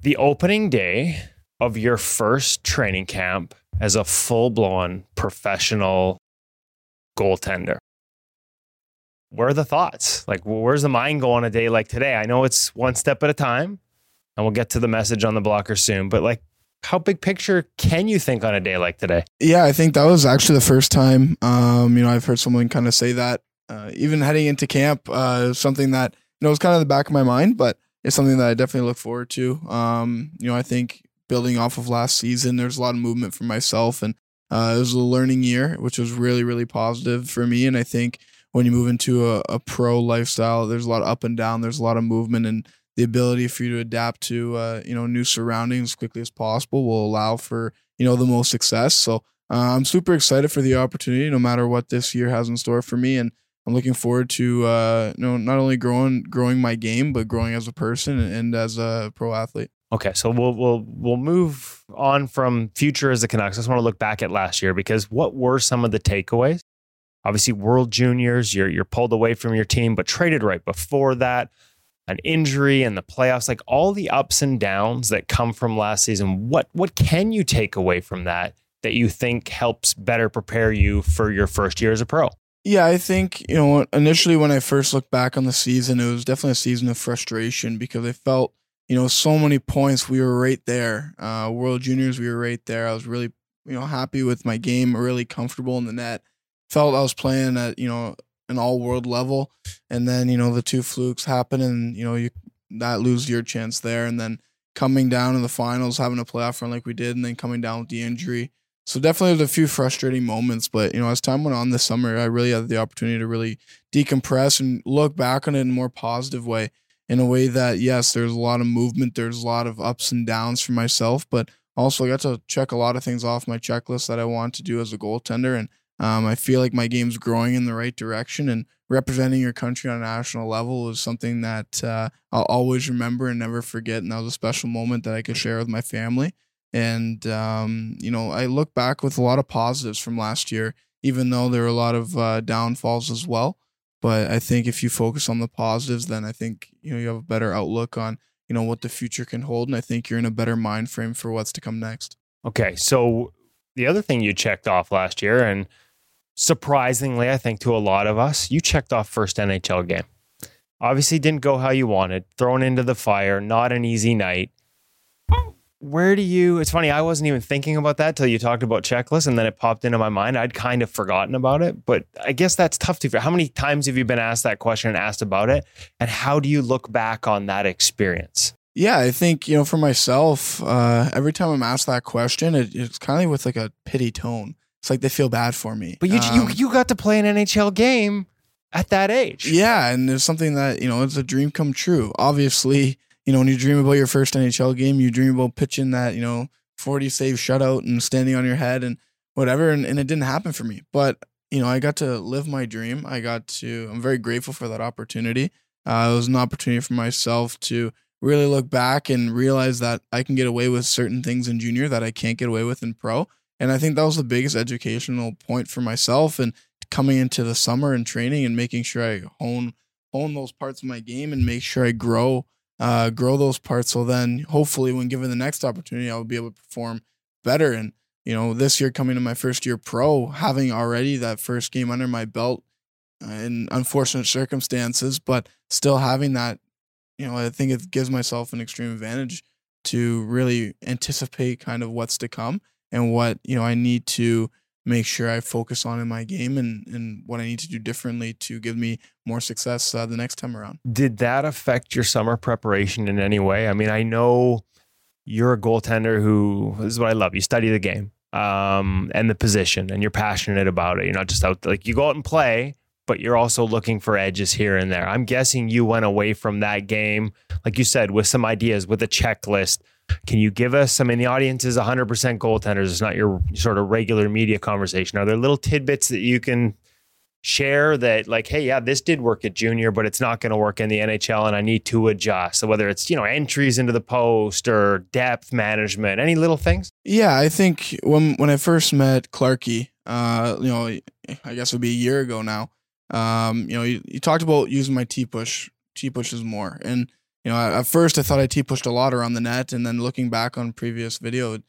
the opening day of your first training camp as a full blown professional goaltender. Where are the thoughts? Like, where's the mind go on a day like today? I know it's one step at a time, and we'll get to the message on the blocker soon, but like, how big picture can you think on a day like today? Yeah, I think that was actually the first time. Um, you know, I've heard someone kind of say that. Uh, even heading into camp, uh, something that you know was kind of the back of my mind, but it's something that I definitely look forward to. Um, you know, I think building off of last season. There's a lot of movement for myself, and uh, it was a learning year, which was really, really positive for me. And I think when you move into a, a pro lifestyle, there's a lot of up and down, there's a lot of movement, and the ability for you to adapt to uh, you know new surroundings as quickly as possible will allow for you know the most success. So uh, I'm super excited for the opportunity, no matter what this year has in store for me, and I'm looking forward to uh, you know not only growing growing my game, but growing as a person and as a pro athlete. Okay, so we'll we'll we'll move on from future as the Canucks. I just want to look back at last year because what were some of the takeaways? Obviously, World Juniors, you're you're pulled away from your team, but traded right before that, an injury and the playoffs, like all the ups and downs that come from last season. What what can you take away from that that you think helps better prepare you for your first year as a pro? Yeah, I think, you know, initially when I first looked back on the season, it was definitely a season of frustration because I felt you know, so many points. We were right there. Uh, World Juniors, we were right there. I was really, you know, happy with my game, really comfortable in the net. Felt I was playing at, you know, an all world level. And then, you know, the two flukes happen and, you know, you that lose your chance there. And then coming down in the finals, having a playoff run like we did, and then coming down with the injury. So definitely there's a few frustrating moments, but you know, as time went on this summer, I really had the opportunity to really decompress and look back on it in a more positive way in a way that yes, there's a lot of movement, there's a lot of ups and downs for myself, but also I got to check a lot of things off my checklist that I want to do as a goaltender, and um, I feel like my game's growing in the right direction, and representing your country on a national level is something that uh, I'll always remember and never forget, and that was a special moment that I could share with my family. And um, you know, I look back with a lot of positives from last year, even though there were a lot of uh, downfalls as well. But I think if you focus on the positives, then I think you know you have a better outlook on you know what the future can hold, and I think you're in a better mind frame for what's to come next. Okay, so the other thing you checked off last year, and surprisingly, I think to a lot of us, you checked off first NHL game. Obviously, didn't go how you wanted, thrown into the fire, not an easy night. Where do you it's funny i wasn't even thinking about that till you talked about checklist and then it popped into my mind. I'd kind of forgotten about it but i guess that's tough to how many times have you been asked that question and asked about it? And how do you look back on that experience? Yeah i think you know for myself uh, every time i'm asked that question it, it's kind of with like a pity tone it's like they feel bad for me but you, um, you you got to play an nhl game at that age yeah and there's something that you know it's a dream come true obviously you know, when you dream about your first NHL game, you dream about pitching that, you know, 40 save shutout and standing on your head and whatever. And, and it didn't happen for me. But, you know, I got to live my dream. I got to, I'm very grateful for that opportunity. Uh, it was an opportunity for myself to really look back and realize that I can get away with certain things in junior that I can't get away with in pro. And I think that was the biggest educational point for myself and coming into the summer and training and making sure I hone hone those parts of my game and make sure I grow uh, grow those parts. So then, hopefully, when given the next opportunity, I'll be able to perform better. And you know, this year coming to my first year pro, having already that first game under my belt uh, in unfortunate circumstances, but still having that, you know, I think it gives myself an extreme advantage to really anticipate kind of what's to come and what you know I need to make sure I focus on in my game and, and what I need to do differently to give me more success uh, the next time around. Did that affect your summer preparation in any way? I mean, I know you're a goaltender who this is what I love. You study the game um, and the position, and you're passionate about it. You're not just out like you go out and play, but you're also looking for edges here and there. I'm guessing you went away from that game, like you said, with some ideas, with a checklist can you give us, I mean, the audience is 100% goaltenders. It's not your sort of regular media conversation. Are there little tidbits that you can share that like hey yeah this did work at junior but it's not going to work in the nhl and i need to adjust so whether it's you know entries into the post or depth management any little things yeah i think when when i first met clarky uh you know i guess it would be a year ago now um you know you, you talked about using my t push t pushes more and you know, at first I thought I T pushed a lot around the net, and then looking back on previous video, you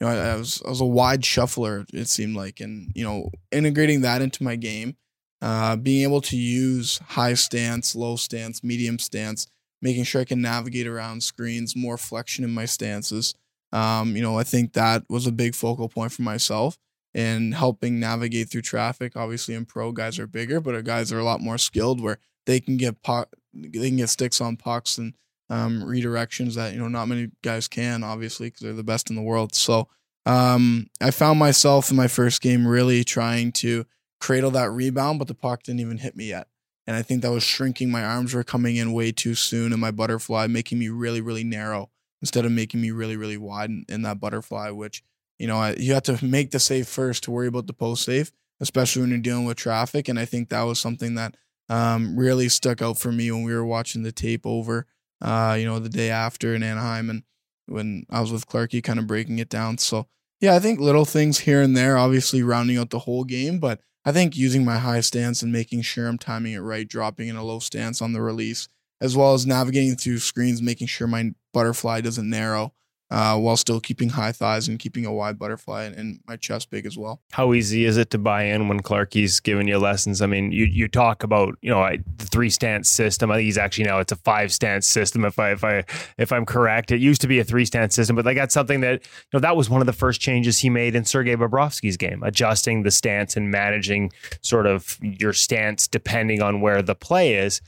know, I, I, was I was a wide shuffler. It seemed like, and you know, integrating that into my game, uh, being able to use high stance, low stance, medium stance, making sure I can navigate around screens, more flexion in my stances. Um, you know, I think that was a big focal point for myself and helping navigate through traffic. Obviously, in pro, guys are bigger, but our guys are a lot more skilled where they can get puck, they can get sticks on pucks and um, redirections that you know not many guys can, obviously, because they're the best in the world. So um, I found myself in my first game really trying to cradle that rebound, but the puck didn't even hit me yet. And I think that was shrinking. My arms were coming in way too soon, and my butterfly making me really, really narrow instead of making me really, really wide in, in that butterfly. Which you know, I, you have to make the save first to worry about the post save, especially when you're dealing with traffic. And I think that was something that um, really stuck out for me when we were watching the tape over, uh, you know, the day after in Anaheim and when I was with Clarky, kind of breaking it down. So yeah, I think little things here and there, obviously rounding out the whole game, but I think using my high stance and making sure I'm timing it right, dropping in a low stance on the release, as well as navigating through screens, making sure my butterfly doesn't narrow uh, while still keeping high thighs and keeping a wide butterfly and, and, my chest big as well. How easy is it to buy in when Clarky's giving you lessons? I mean, you you talk about you know I, the three stance system. I think he's actually now it's a five stance system. If I if I if I'm correct, it used to be a three stance system, but like that's something that you know that was one of the first changes he made in Sergei Bobrovsky's game, adjusting the stance and managing sort of your stance depending on where the play is.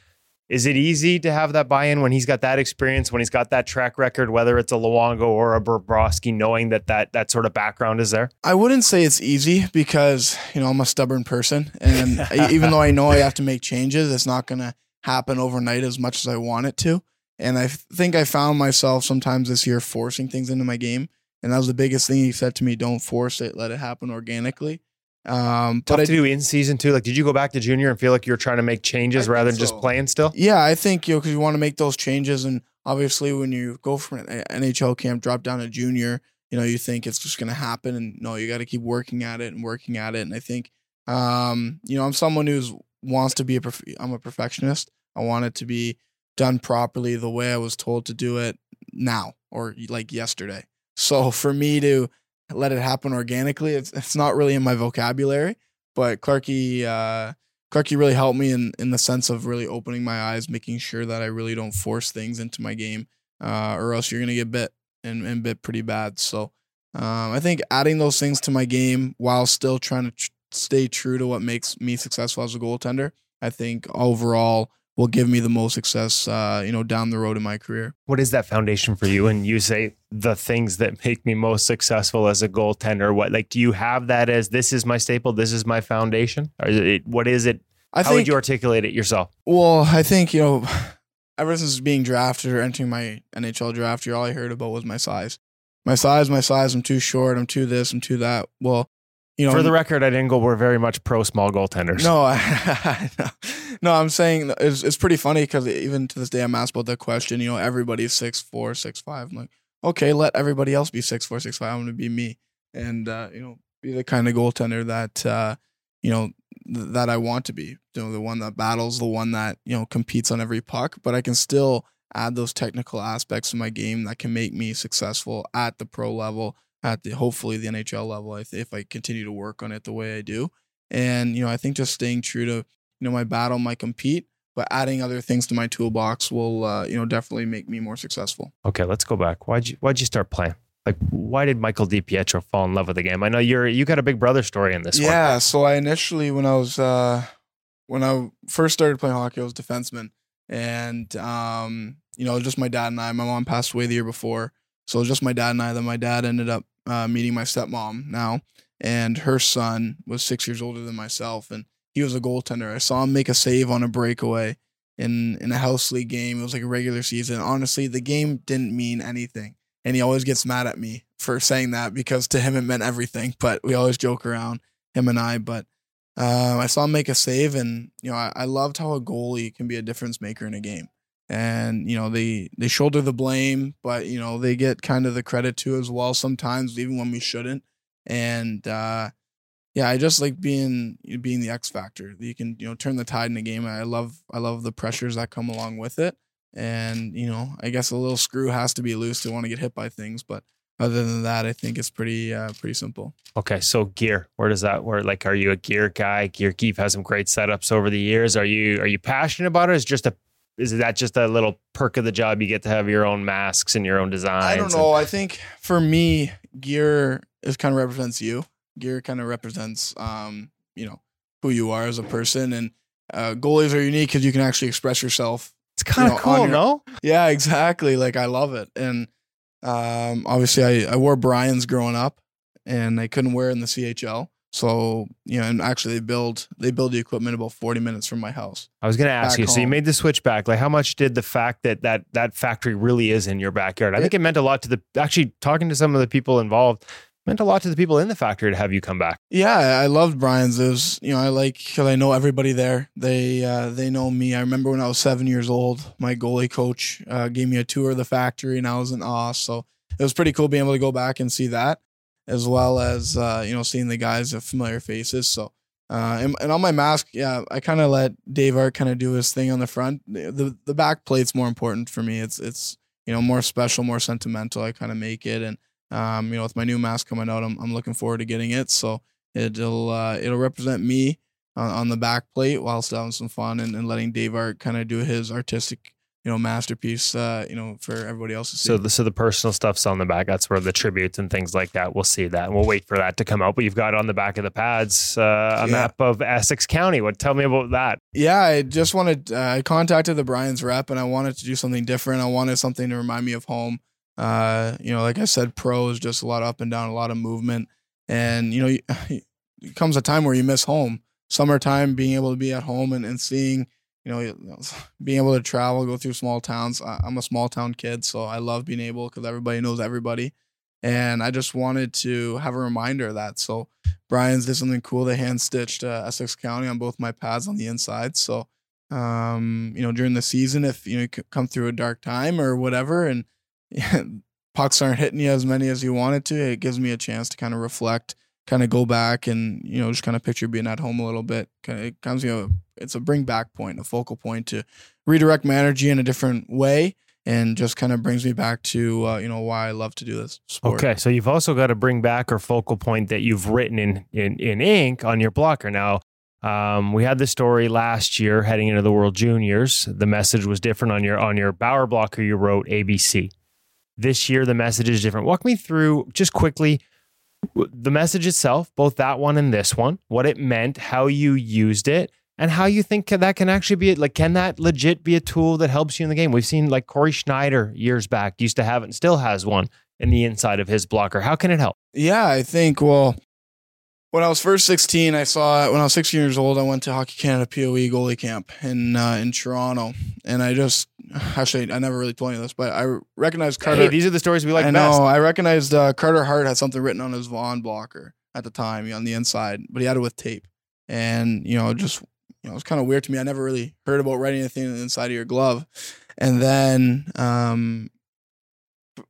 Is it easy to have that buy-in when he's got that experience, when he's got that track record, whether it's a Luongo or a Bobrovsky, knowing that that that sort of background is there? I wouldn't say it's easy because you know I'm a stubborn person, and [LAUGHS] even though I know I have to make changes, it's not going to happen overnight as much as I want it to. And I think I found myself sometimes this year forcing things into my game, and that was the biggest thing he said to me: "Don't force it, let it happen organically." Um, Tough but to I, do in season too. Like, did you go back to junior and feel like you're trying to make changes I rather than so. just playing still? Yeah, I think you know because you want to make those changes, and obviously when you go from an NHL camp, drop down to junior, you know you think it's just going to happen, and no, you got to keep working at it and working at it. And I think, um, you know, I'm someone who's wants to be a. Perf- I'm a perfectionist. I want it to be done properly the way I was told to do it now or like yesterday. So for me to let it happen organically. It's it's not really in my vocabulary, but Clarky uh, Clarky really helped me in in the sense of really opening my eyes, making sure that I really don't force things into my game, uh, or else you're gonna get bit and, and bit pretty bad. So um, I think adding those things to my game while still trying to tr- stay true to what makes me successful as a goaltender, I think overall will give me the most success, uh, you know, down the road in my career. What is that foundation for you? And you say the things that make me most successful as a goaltender. What like do you have that as this is my staple, this is my foundation? Or is it, what is it? I How think, would you articulate it yourself? Well, I think you know, [SIGHS] ever since being drafted or entering my NHL draft year, all I heard about was my size. My size, my size. I'm too short. I'm too this. I'm too that. Well, you know, for the record, at InGoal, we're very much pro small goaltenders. No, [LAUGHS] I, no, I'm saying it's, it's pretty funny because even to this day, I'm asked about that question. You know, everybody's six four, six five. I'm like, okay, let everybody else be six four, six five. I'm going to be me, and uh, you know, be the kind of goaltender that uh, you know th- that I want to be. You know, the one that battles, the one that you know competes on every puck, but I can still add those technical aspects of my game that can make me successful at the pro level at the hopefully the NHL level if, if I continue to work on it the way I do. And you know, I think just staying true to you know my battle, my compete, but adding other things to my toolbox will uh, you know definitely make me more successful. Okay, let's go back. Why'd you why'd you start playing? Like, why did Michael DiPietro fall in love with the game? I know you're you got a big brother story in this. Yeah, one. so I initially when I was uh, when I first started playing hockey, I was defenseman, and um, you know just my dad and I. My mom passed away the year before, so it was just my dad and I. Then my dad ended up uh, meeting my stepmom now, and her son was six years older than myself, and he was a goaltender. I saw him make a save on a breakaway in in a house league game. It was like a regular season. Honestly, the game didn't mean anything, and he always gets mad at me for saying that because to him it meant everything. But we always joke around him and I. But uh, I saw him make a save, and you know I, I loved how a goalie can be a difference maker in a game and you know they they shoulder the blame but you know they get kind of the credit too as well sometimes even when we shouldn't. And uh yeah i just like being being the x factor. You can you know turn the tide in a game i love i love the pressures that come along with it. And you know i guess a little screw has to be loose to want to get hit by things but other than that i think it's pretty uh pretty simple. Okay so gear where does that where like are you a gear guy? Gear keep has some great setups over the years. Are you are you passionate about it is just a is that just a little perk of the job? You get to have your own masks and your own designs. I don't know. And- I think for me, gear is kind of represents you. Gear kind of represents, um, you know, who you are as a person. And uh, goalies are unique because you can actually express yourself It's kind of know, cool, your- no? Yeah, exactly. Like I love it. And um, obviously, I, I wore Brian's growing up, and I couldn't wear it in the CHL. So you know, and actually, they build they build the equipment about forty minutes from my house. I was going to ask you. So you made the switch back. Like, how much did the fact that that that factory really is in your backyard? I think it meant a lot to the. Actually, talking to some of the people involved meant a lot to the people in the factory to have you come back. Yeah, I loved Brian's. It was you know I like because I know everybody there. They uh, they know me. I remember when I was seven years old, my goalie coach uh, gave me a tour of the factory, and I was in awe. So it was pretty cool being able to go back and see that, as well as uh, you know seeing the guys of familiar faces. So. Uh, and, and on my mask, yeah, I kind of let Dave Art kind of do his thing on the front. The, the back plate's more important for me. It's it's you know more special, more sentimental. I kind of make it, and um, you know with my new mask coming out, I'm I'm looking forward to getting it. So it'll uh, it'll represent me on, on the back plate while still having some fun and, and letting Dave Art kind of do his artistic you know masterpiece uh, you know for everybody else to see. So the so the personal stuff's on the back. That's where the tributes and things like that. We'll see that, and we'll wait for that to come out. But you've got on the back of the pads uh, a Yeah. map of Essex County. What? Tell me about that. yeah, I just wanted uh, I contacted the Brian's rep and I wanted to do something different. I wanted something to remind me of home. Uh, you know, like I said, pro is just a lot of up and down, a lot of movement, and you know, you- [LAUGHS] it comes a time where you miss home. Summertime, being able to be at home and, and seeing, you know, [LAUGHS] being able to travel, go through small towns. I'm a small town kid, so I love being able because everybody knows everybody, and I just wanted to have a reminder of that. So Brian's did something cool. They hand stitched uh, Essex County on both my pads on the inside. So, um, you know, during the season, if you know you come through a dark time or whatever, [LAUGHS] and pucks aren't hitting you as many as you wanted to, it gives me a chance to kind of reflect, kind of go back, and you know, just kind of picture being at home a little bit. Kind of, it comes, you know, it's a bring back point, a focal point to redirect my energy in a different way. And just kind of brings me back to uh, you know why I love to do this sport. Okay, so you've also got to bring back or focal point that you've written in in, in ink on your blocker. Now, um, we had this story last year heading into the World Juniors. The message was different on your on your Bauer blocker. You wrote ABC. This year, the message is different. Walk me through just quickly the message itself, both that one and this one, what it meant, how you used it, and how you think that can actually be like, can that legit be a tool that helps you in the game? We've seen like Cory Schneider years back used to have it and still has one in the inside of his blocker. How can it help? Yeah, I think, well, when I was first 16, I saw, when I was 16 years old, I went to Hockey Canada POE goalie camp in uh, in Toronto. And I just, actually, I never really told you this, but I recognized Carter. hey, these are the stories we like I best. know. I recognized uh, Carter Hart had something written on his Vaughn blocker at the time on the inside, but he had it with tape. And, you know, just, you know, it was kind of weird to me. I never really heard about writing anything on the inside of your glove. And then, um,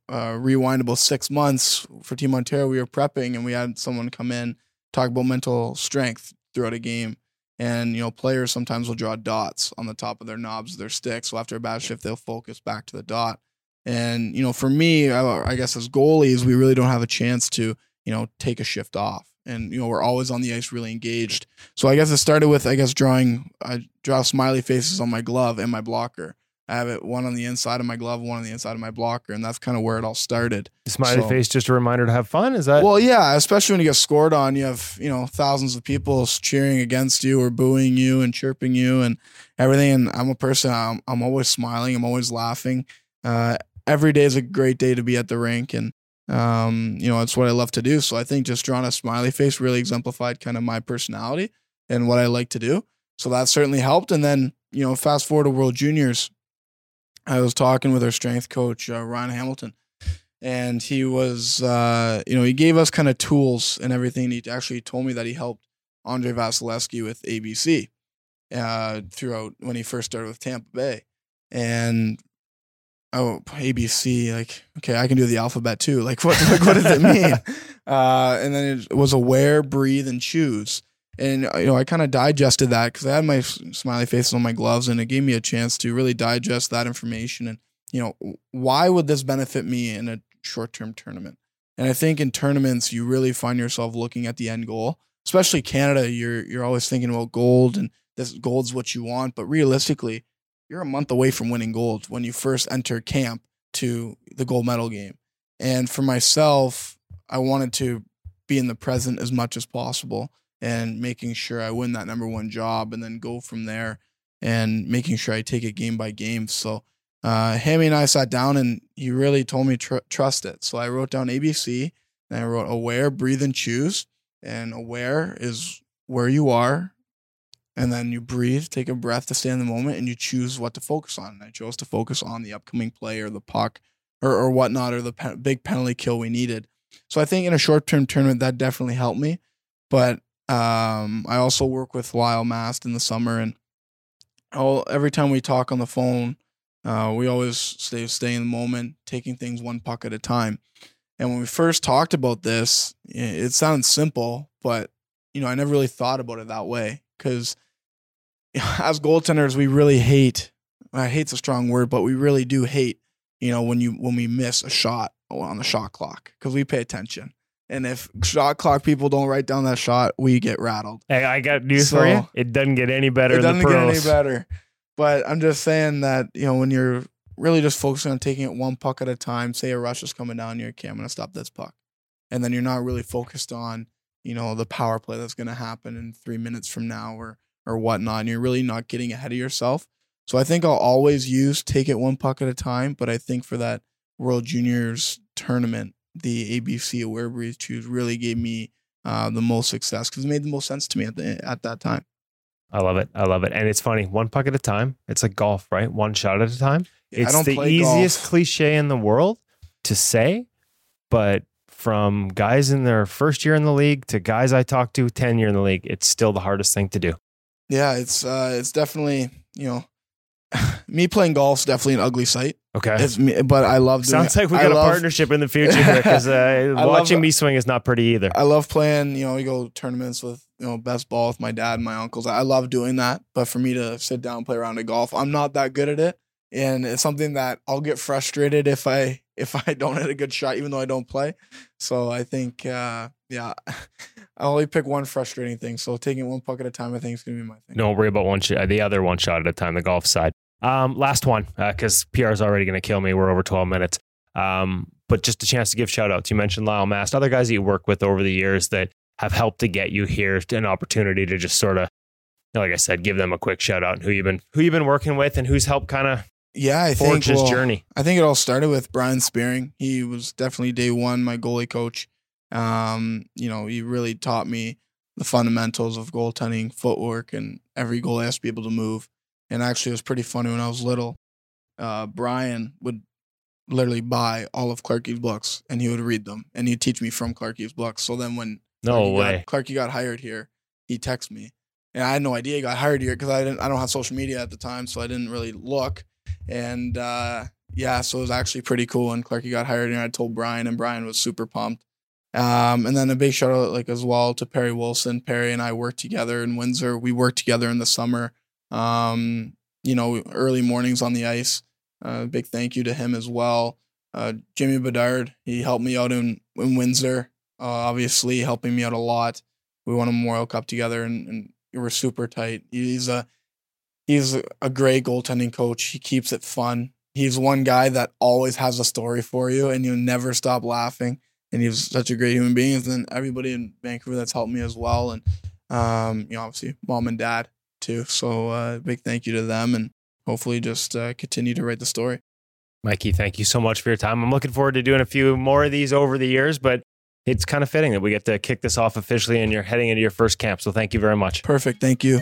uh, rewind about six months for Team Ontario, we were prepping and we had someone come in, talk about mental strength throughout a game. And, you know, players sometimes will draw dots on the top of their knobs of their sticks. So after a bad shift, they'll focus back to the dot. And, you know, for me, I, I guess as goalies, we really don't have a chance to, you know, take a shift off. And, you know, we're always on the ice really engaged. So I guess it started with, I guess, drawing, I draw smiley faces on my glove and my blocker. I have it one on the inside of my glove, one on the inside of my blocker. And that's kind of where it all started. Smiley So- face, just a reminder to have fun. Is that? Well, yeah, especially when you get scored on, you have you know thousands of people cheering against you or booing you and chirping you and everything. And I'm a person. I'm, I'm always smiling. I'm always laughing. Uh, every day is a great day to be at the rink, and um, you know it's what I love to do. So I think just drawing a smiley face really exemplified kind of my personality and what I like to do. So that certainly helped. And then you know, fast forward to World Juniors, I was talking with our strength coach uh, Ryan Hamilton and he was uh, you know he gave us kind of tools and everything he actually told me that he helped andrei vasilevskiy with abc uh, throughout when he first started with tampa bay. And oh abc like okay i can do the alphabet too. Like what like, what does it mean? [LAUGHS] Uh, and then it was aware breathe and choose and uh, you know i kind of digested that because i had my smiley faces on my gloves and it gave me a chance to really digest that information and you know, why would this benefit me in a short term tournament? And I think in tournaments, you really find yourself looking at the end goal, especially Canada. You're you're always thinking about gold, and this gold's what you want. But realistically, you're a month away from winning gold when you first enter camp to the gold medal game. And for myself, I wanted to be in the present as much as possible and making sure I win that number one job and then go from there and making sure I take it game by game. So uh, Hammy and I sat down and he really told me tr- trust it. So I wrote down ABC and I wrote aware, breathe, and choose. And aware is where you are. And then you breathe, take a breath to stay in the moment, and you choose what to focus on. And I chose to focus on the upcoming play or the puck or, or whatnot or the pe- big penalty kill we needed. So I think in a short term tournament, that definitely helped me. But um, I also work with Lyle Mast in the summer. And I'll, every time we talk on the phone, uh, we always stay stay in the moment, taking things one puck at a time. And when we first talked about this, it sounds simple, but you know, I never really thought about it that way because [LAUGHS] as goaltenders, we really hate. I hate's a strong word, but we really do hate. You know, when you when we miss a shot on the shot clock because we pay attention. And if shot clock people don't write down that shot, we get rattled. Hey, I got news So- for you. It doesn't get any better it doesn't get any better. But I'm just saying that you know when you're really just focusing on taking it one puck at a time. Say a rush is coming down, you're okay. I'm gonna stop this puck, and then you're not really focused on you know the power play that's gonna happen in three minutes from now or or whatnot. And you're really not getting ahead of yourself. So I think I'll always use take it one puck at a time. But I think for that World Juniors tournament, the ABC Aware Breeze Choose really gave me uh, the most success because it made the most sense to me at the at that time. I love it. I love it. And it's funny, one puck at a time. It's like golf, right? One shot at a time. Yeah, it's the easiest cliche in the world to say, but from guys in their first year in the league to guys I talked to 10 year in the league, it's still the hardest thing to do. Yeah, it's uh, it's definitely you know, me playing golf is definitely an ugly sight. Okay. It's me, but I love. Doing Sounds like we got a love- partnership in the [LAUGHS] future because uh, love- watching me swing is not pretty either. I love playing. You know, we go tournaments with you know best ball with my dad and my uncles. I love doing that. But for me to sit down and play around of golf, I'm not that good at it, and it's something that I'll get frustrated if I [LAUGHS] if I don't hit a good shot, even though I don't play. So I think, uh, yeah, [LAUGHS] I only pick one frustrating thing. So taking one puck at a time, I think is gonna be my thing. Don't worry about one shot, the other one shot at a time, the golf side. Um, last one, because PR is already going to kill me. We're over 12 minutes. Um, but just a chance to give shout outs. You mentioned Lyle Mast, other guys that you work with over the years that have helped to get you here, an opportunity to just sort of, like I said, give them a quick shout out and who you've been who you've been working with and who's helped kind of Yeah, I think his well, journey. I think it all started with Brian Spearing. He was definitely day one my goalie coach. Um, you know, he really taught me the fundamentals of goaltending, footwork, and every goalie has to be able to move. And actually, it was pretty funny when I was little. Uh, Brian would literally buy all of Clarky's books, and he would read them, and he'd teach me from Clarky's books. So then when No Clarky way. got, Clarky got hired here, he texted me, and I had no idea he got hired here because I didn't. I don't have social media at the time, so I didn't really look. And uh, yeah, so it was actually pretty cool. And Clarky got hired, and I told Brian, and Brian was super pumped. Um, and then a big shout out, like as well, to Perry Wilson. Perry and I worked together in Windsor. We worked together in the summer. Um, you know, early mornings on the ice. Uh, big thank you to him as well. Uh, Jimmy Bedard, he helped me out in in Windsor. Uh, obviously, helping me out a lot. We won a Memorial Cup together, and, and we were super tight. He's a he's a great goaltending coach. He keeps it fun. He's one guy that always has a story for you, and you never stop laughing. And he's such a great human being. And then everybody in Vancouver that's helped me as well, and um, you know, obviously mom and dad too. So uh, big thank you to them, and hopefully just uh, continue to write the story. Mikey, thank you so much for your time. I'm looking forward to doing a few more of these over the years, but it's kind of fitting that we get to kick this off officially and you're heading into your first camp. So thank you very much. Perfect. Thank you.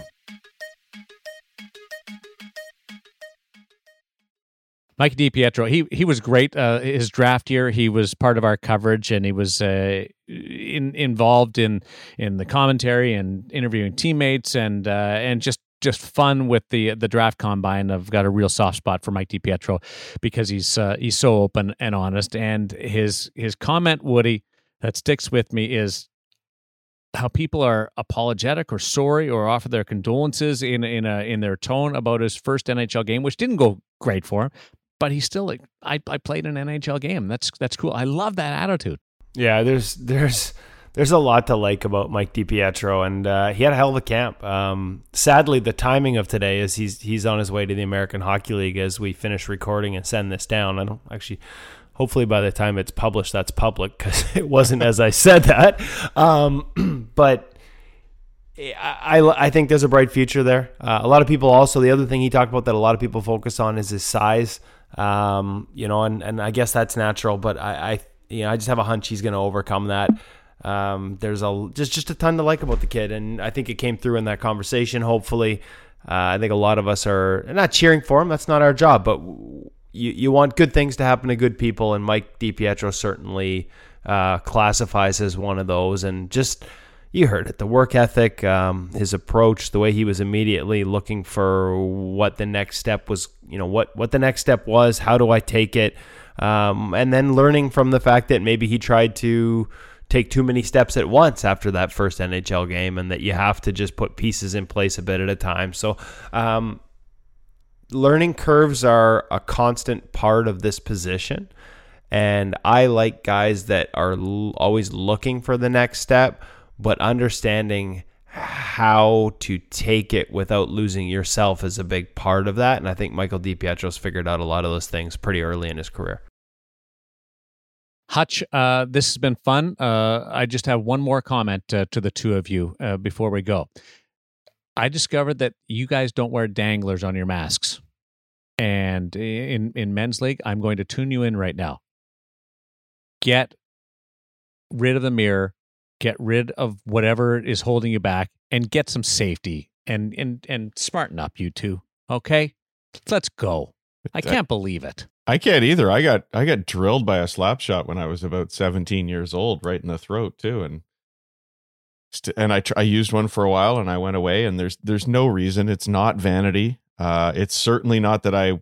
Mike DiPietro, he he was great. Uh, his draft year, he was part of our coverage, and he was uh, in, involved in in the commentary and interviewing teammates, and uh, and just just fun with the the draft combine. I've got a real soft spot for Mike DiPietro because he's uh, he's so open and honest, and his his comment, Woody, that sticks with me is how people are apologetic or sorry or offer their condolences in in a in their tone about his first NHL game, which didn't go great for him but he's still like I, I played an NHL game. That's that's cool. I love that attitude. Yeah, there's there's there's a lot to like about Mike DiPietro, and uh, he had a hell of a camp. Um, sadly, the timing of today is he's he's on his way to the American Hockey League as we finish recording and send this down. I don't actually. Hopefully, by the time it's published, that's public because [LAUGHS] it wasn't as I said that. Um, [CLEARS THROAT] but I, I, I think there's a bright future there. Uh, a lot of people also, the other thing he talked about that a lot of people focus on is his size. Um, you know, and, and I guess that's natural, but I, I, you know, I just have a hunch he's going to overcome that. Um, there's a just just a ton to like about the kid, and I think it came through in that conversation. Hopefully, uh, I think a lot of us are not cheering for him. That's not our job, but you you want good things to happen to good people, and Mike DiPietro certainly uh, classifies as one of those. And just you heard it, the work ethic, um, his approach, the way he was immediately looking for what the next step was. You know what what the next step was. How do I take it? Um, and then learning from the fact that maybe he tried to take too many steps at once after that first NHL game, and that you have to just put pieces in place a bit at a time. So, um, learning curves are a constant part of this position. And I like guys that are l- always looking for the next step, but understanding how to take it without losing yourself is a big part of that. And I think Michael DiPietro's figured out a lot of those things pretty early in his career. Hutch, uh, this has been fun. Uh, I just have one more comment uh, to the two of you uh, before we go. I discovered that you guys don't wear danglers on your masks. And in, in men's league, I'm going to tune you in right now. Get rid of the mirror, get rid of whatever is holding you back, and get some safety and, and, and smarten up, you two. Okay? Let's go. I can't believe it. I can't either. I got I got drilled by a slap shot when I was about 17 years old, right in the throat too, and st- and I tr- I used one for a while and I went away. And there's there's no reason. It's not vanity. Uh, it's certainly not that I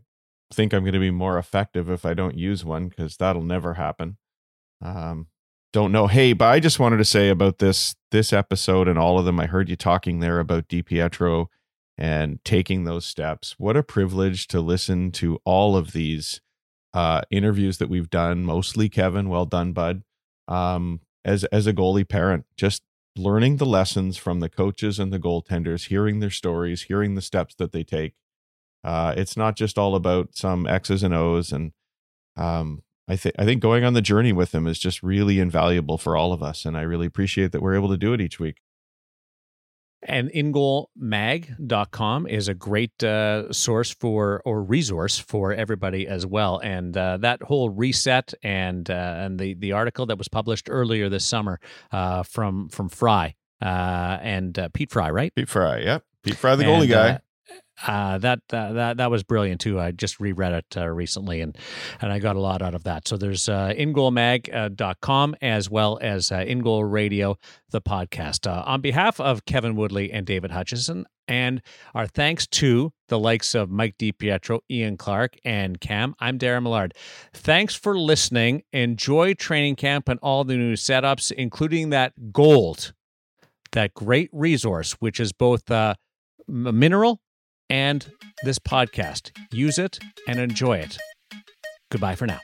think I'm going to be more effective if I don't use one because that'll never happen. Um, don't know. Hey, but I just wanted to say about this this episode and all of them. I heard you talking there about Di Pietro and taking those steps. What a privilege to listen to all of these uh, interviews that we've done, mostly Kevin. Well done, bud. Um, as as a goalie parent, just learning the lessons from the coaches and the goaltenders, hearing their stories, hearing the steps that they take. Uh, it's not just all about some X's and O's, and um, I think I think going on the journey with them is just really invaluable for all of us, and I really appreciate that we're able to do it each week. And ingoalmag.com is a great uh, source for or resource for everybody as well. And uh, that whole reset and uh, and the the article that was published earlier this summer uh, from from Fry uh, and uh, Pete Fry, right? Pete Fry, yep. Pete Fry, the goalie And, guy. Uh, uh, that uh, that that was brilliant too. I just reread it uh, recently, and and I got a lot out of that. So there's uh, ingoalmag.com as well as uh, InGoal Radio, the podcast. Uh, on behalf of Kevin Woodley and David Hutchison, and our thanks to the likes of Mike DiPietro, Ian Clark, and Cam. I'm Darren Millard. Thanks for listening. Enjoy training camp and all the new setups, including that gold, that great resource, which is both uh, m- mineral and this podcast. Use it and enjoy it. Goodbye for now.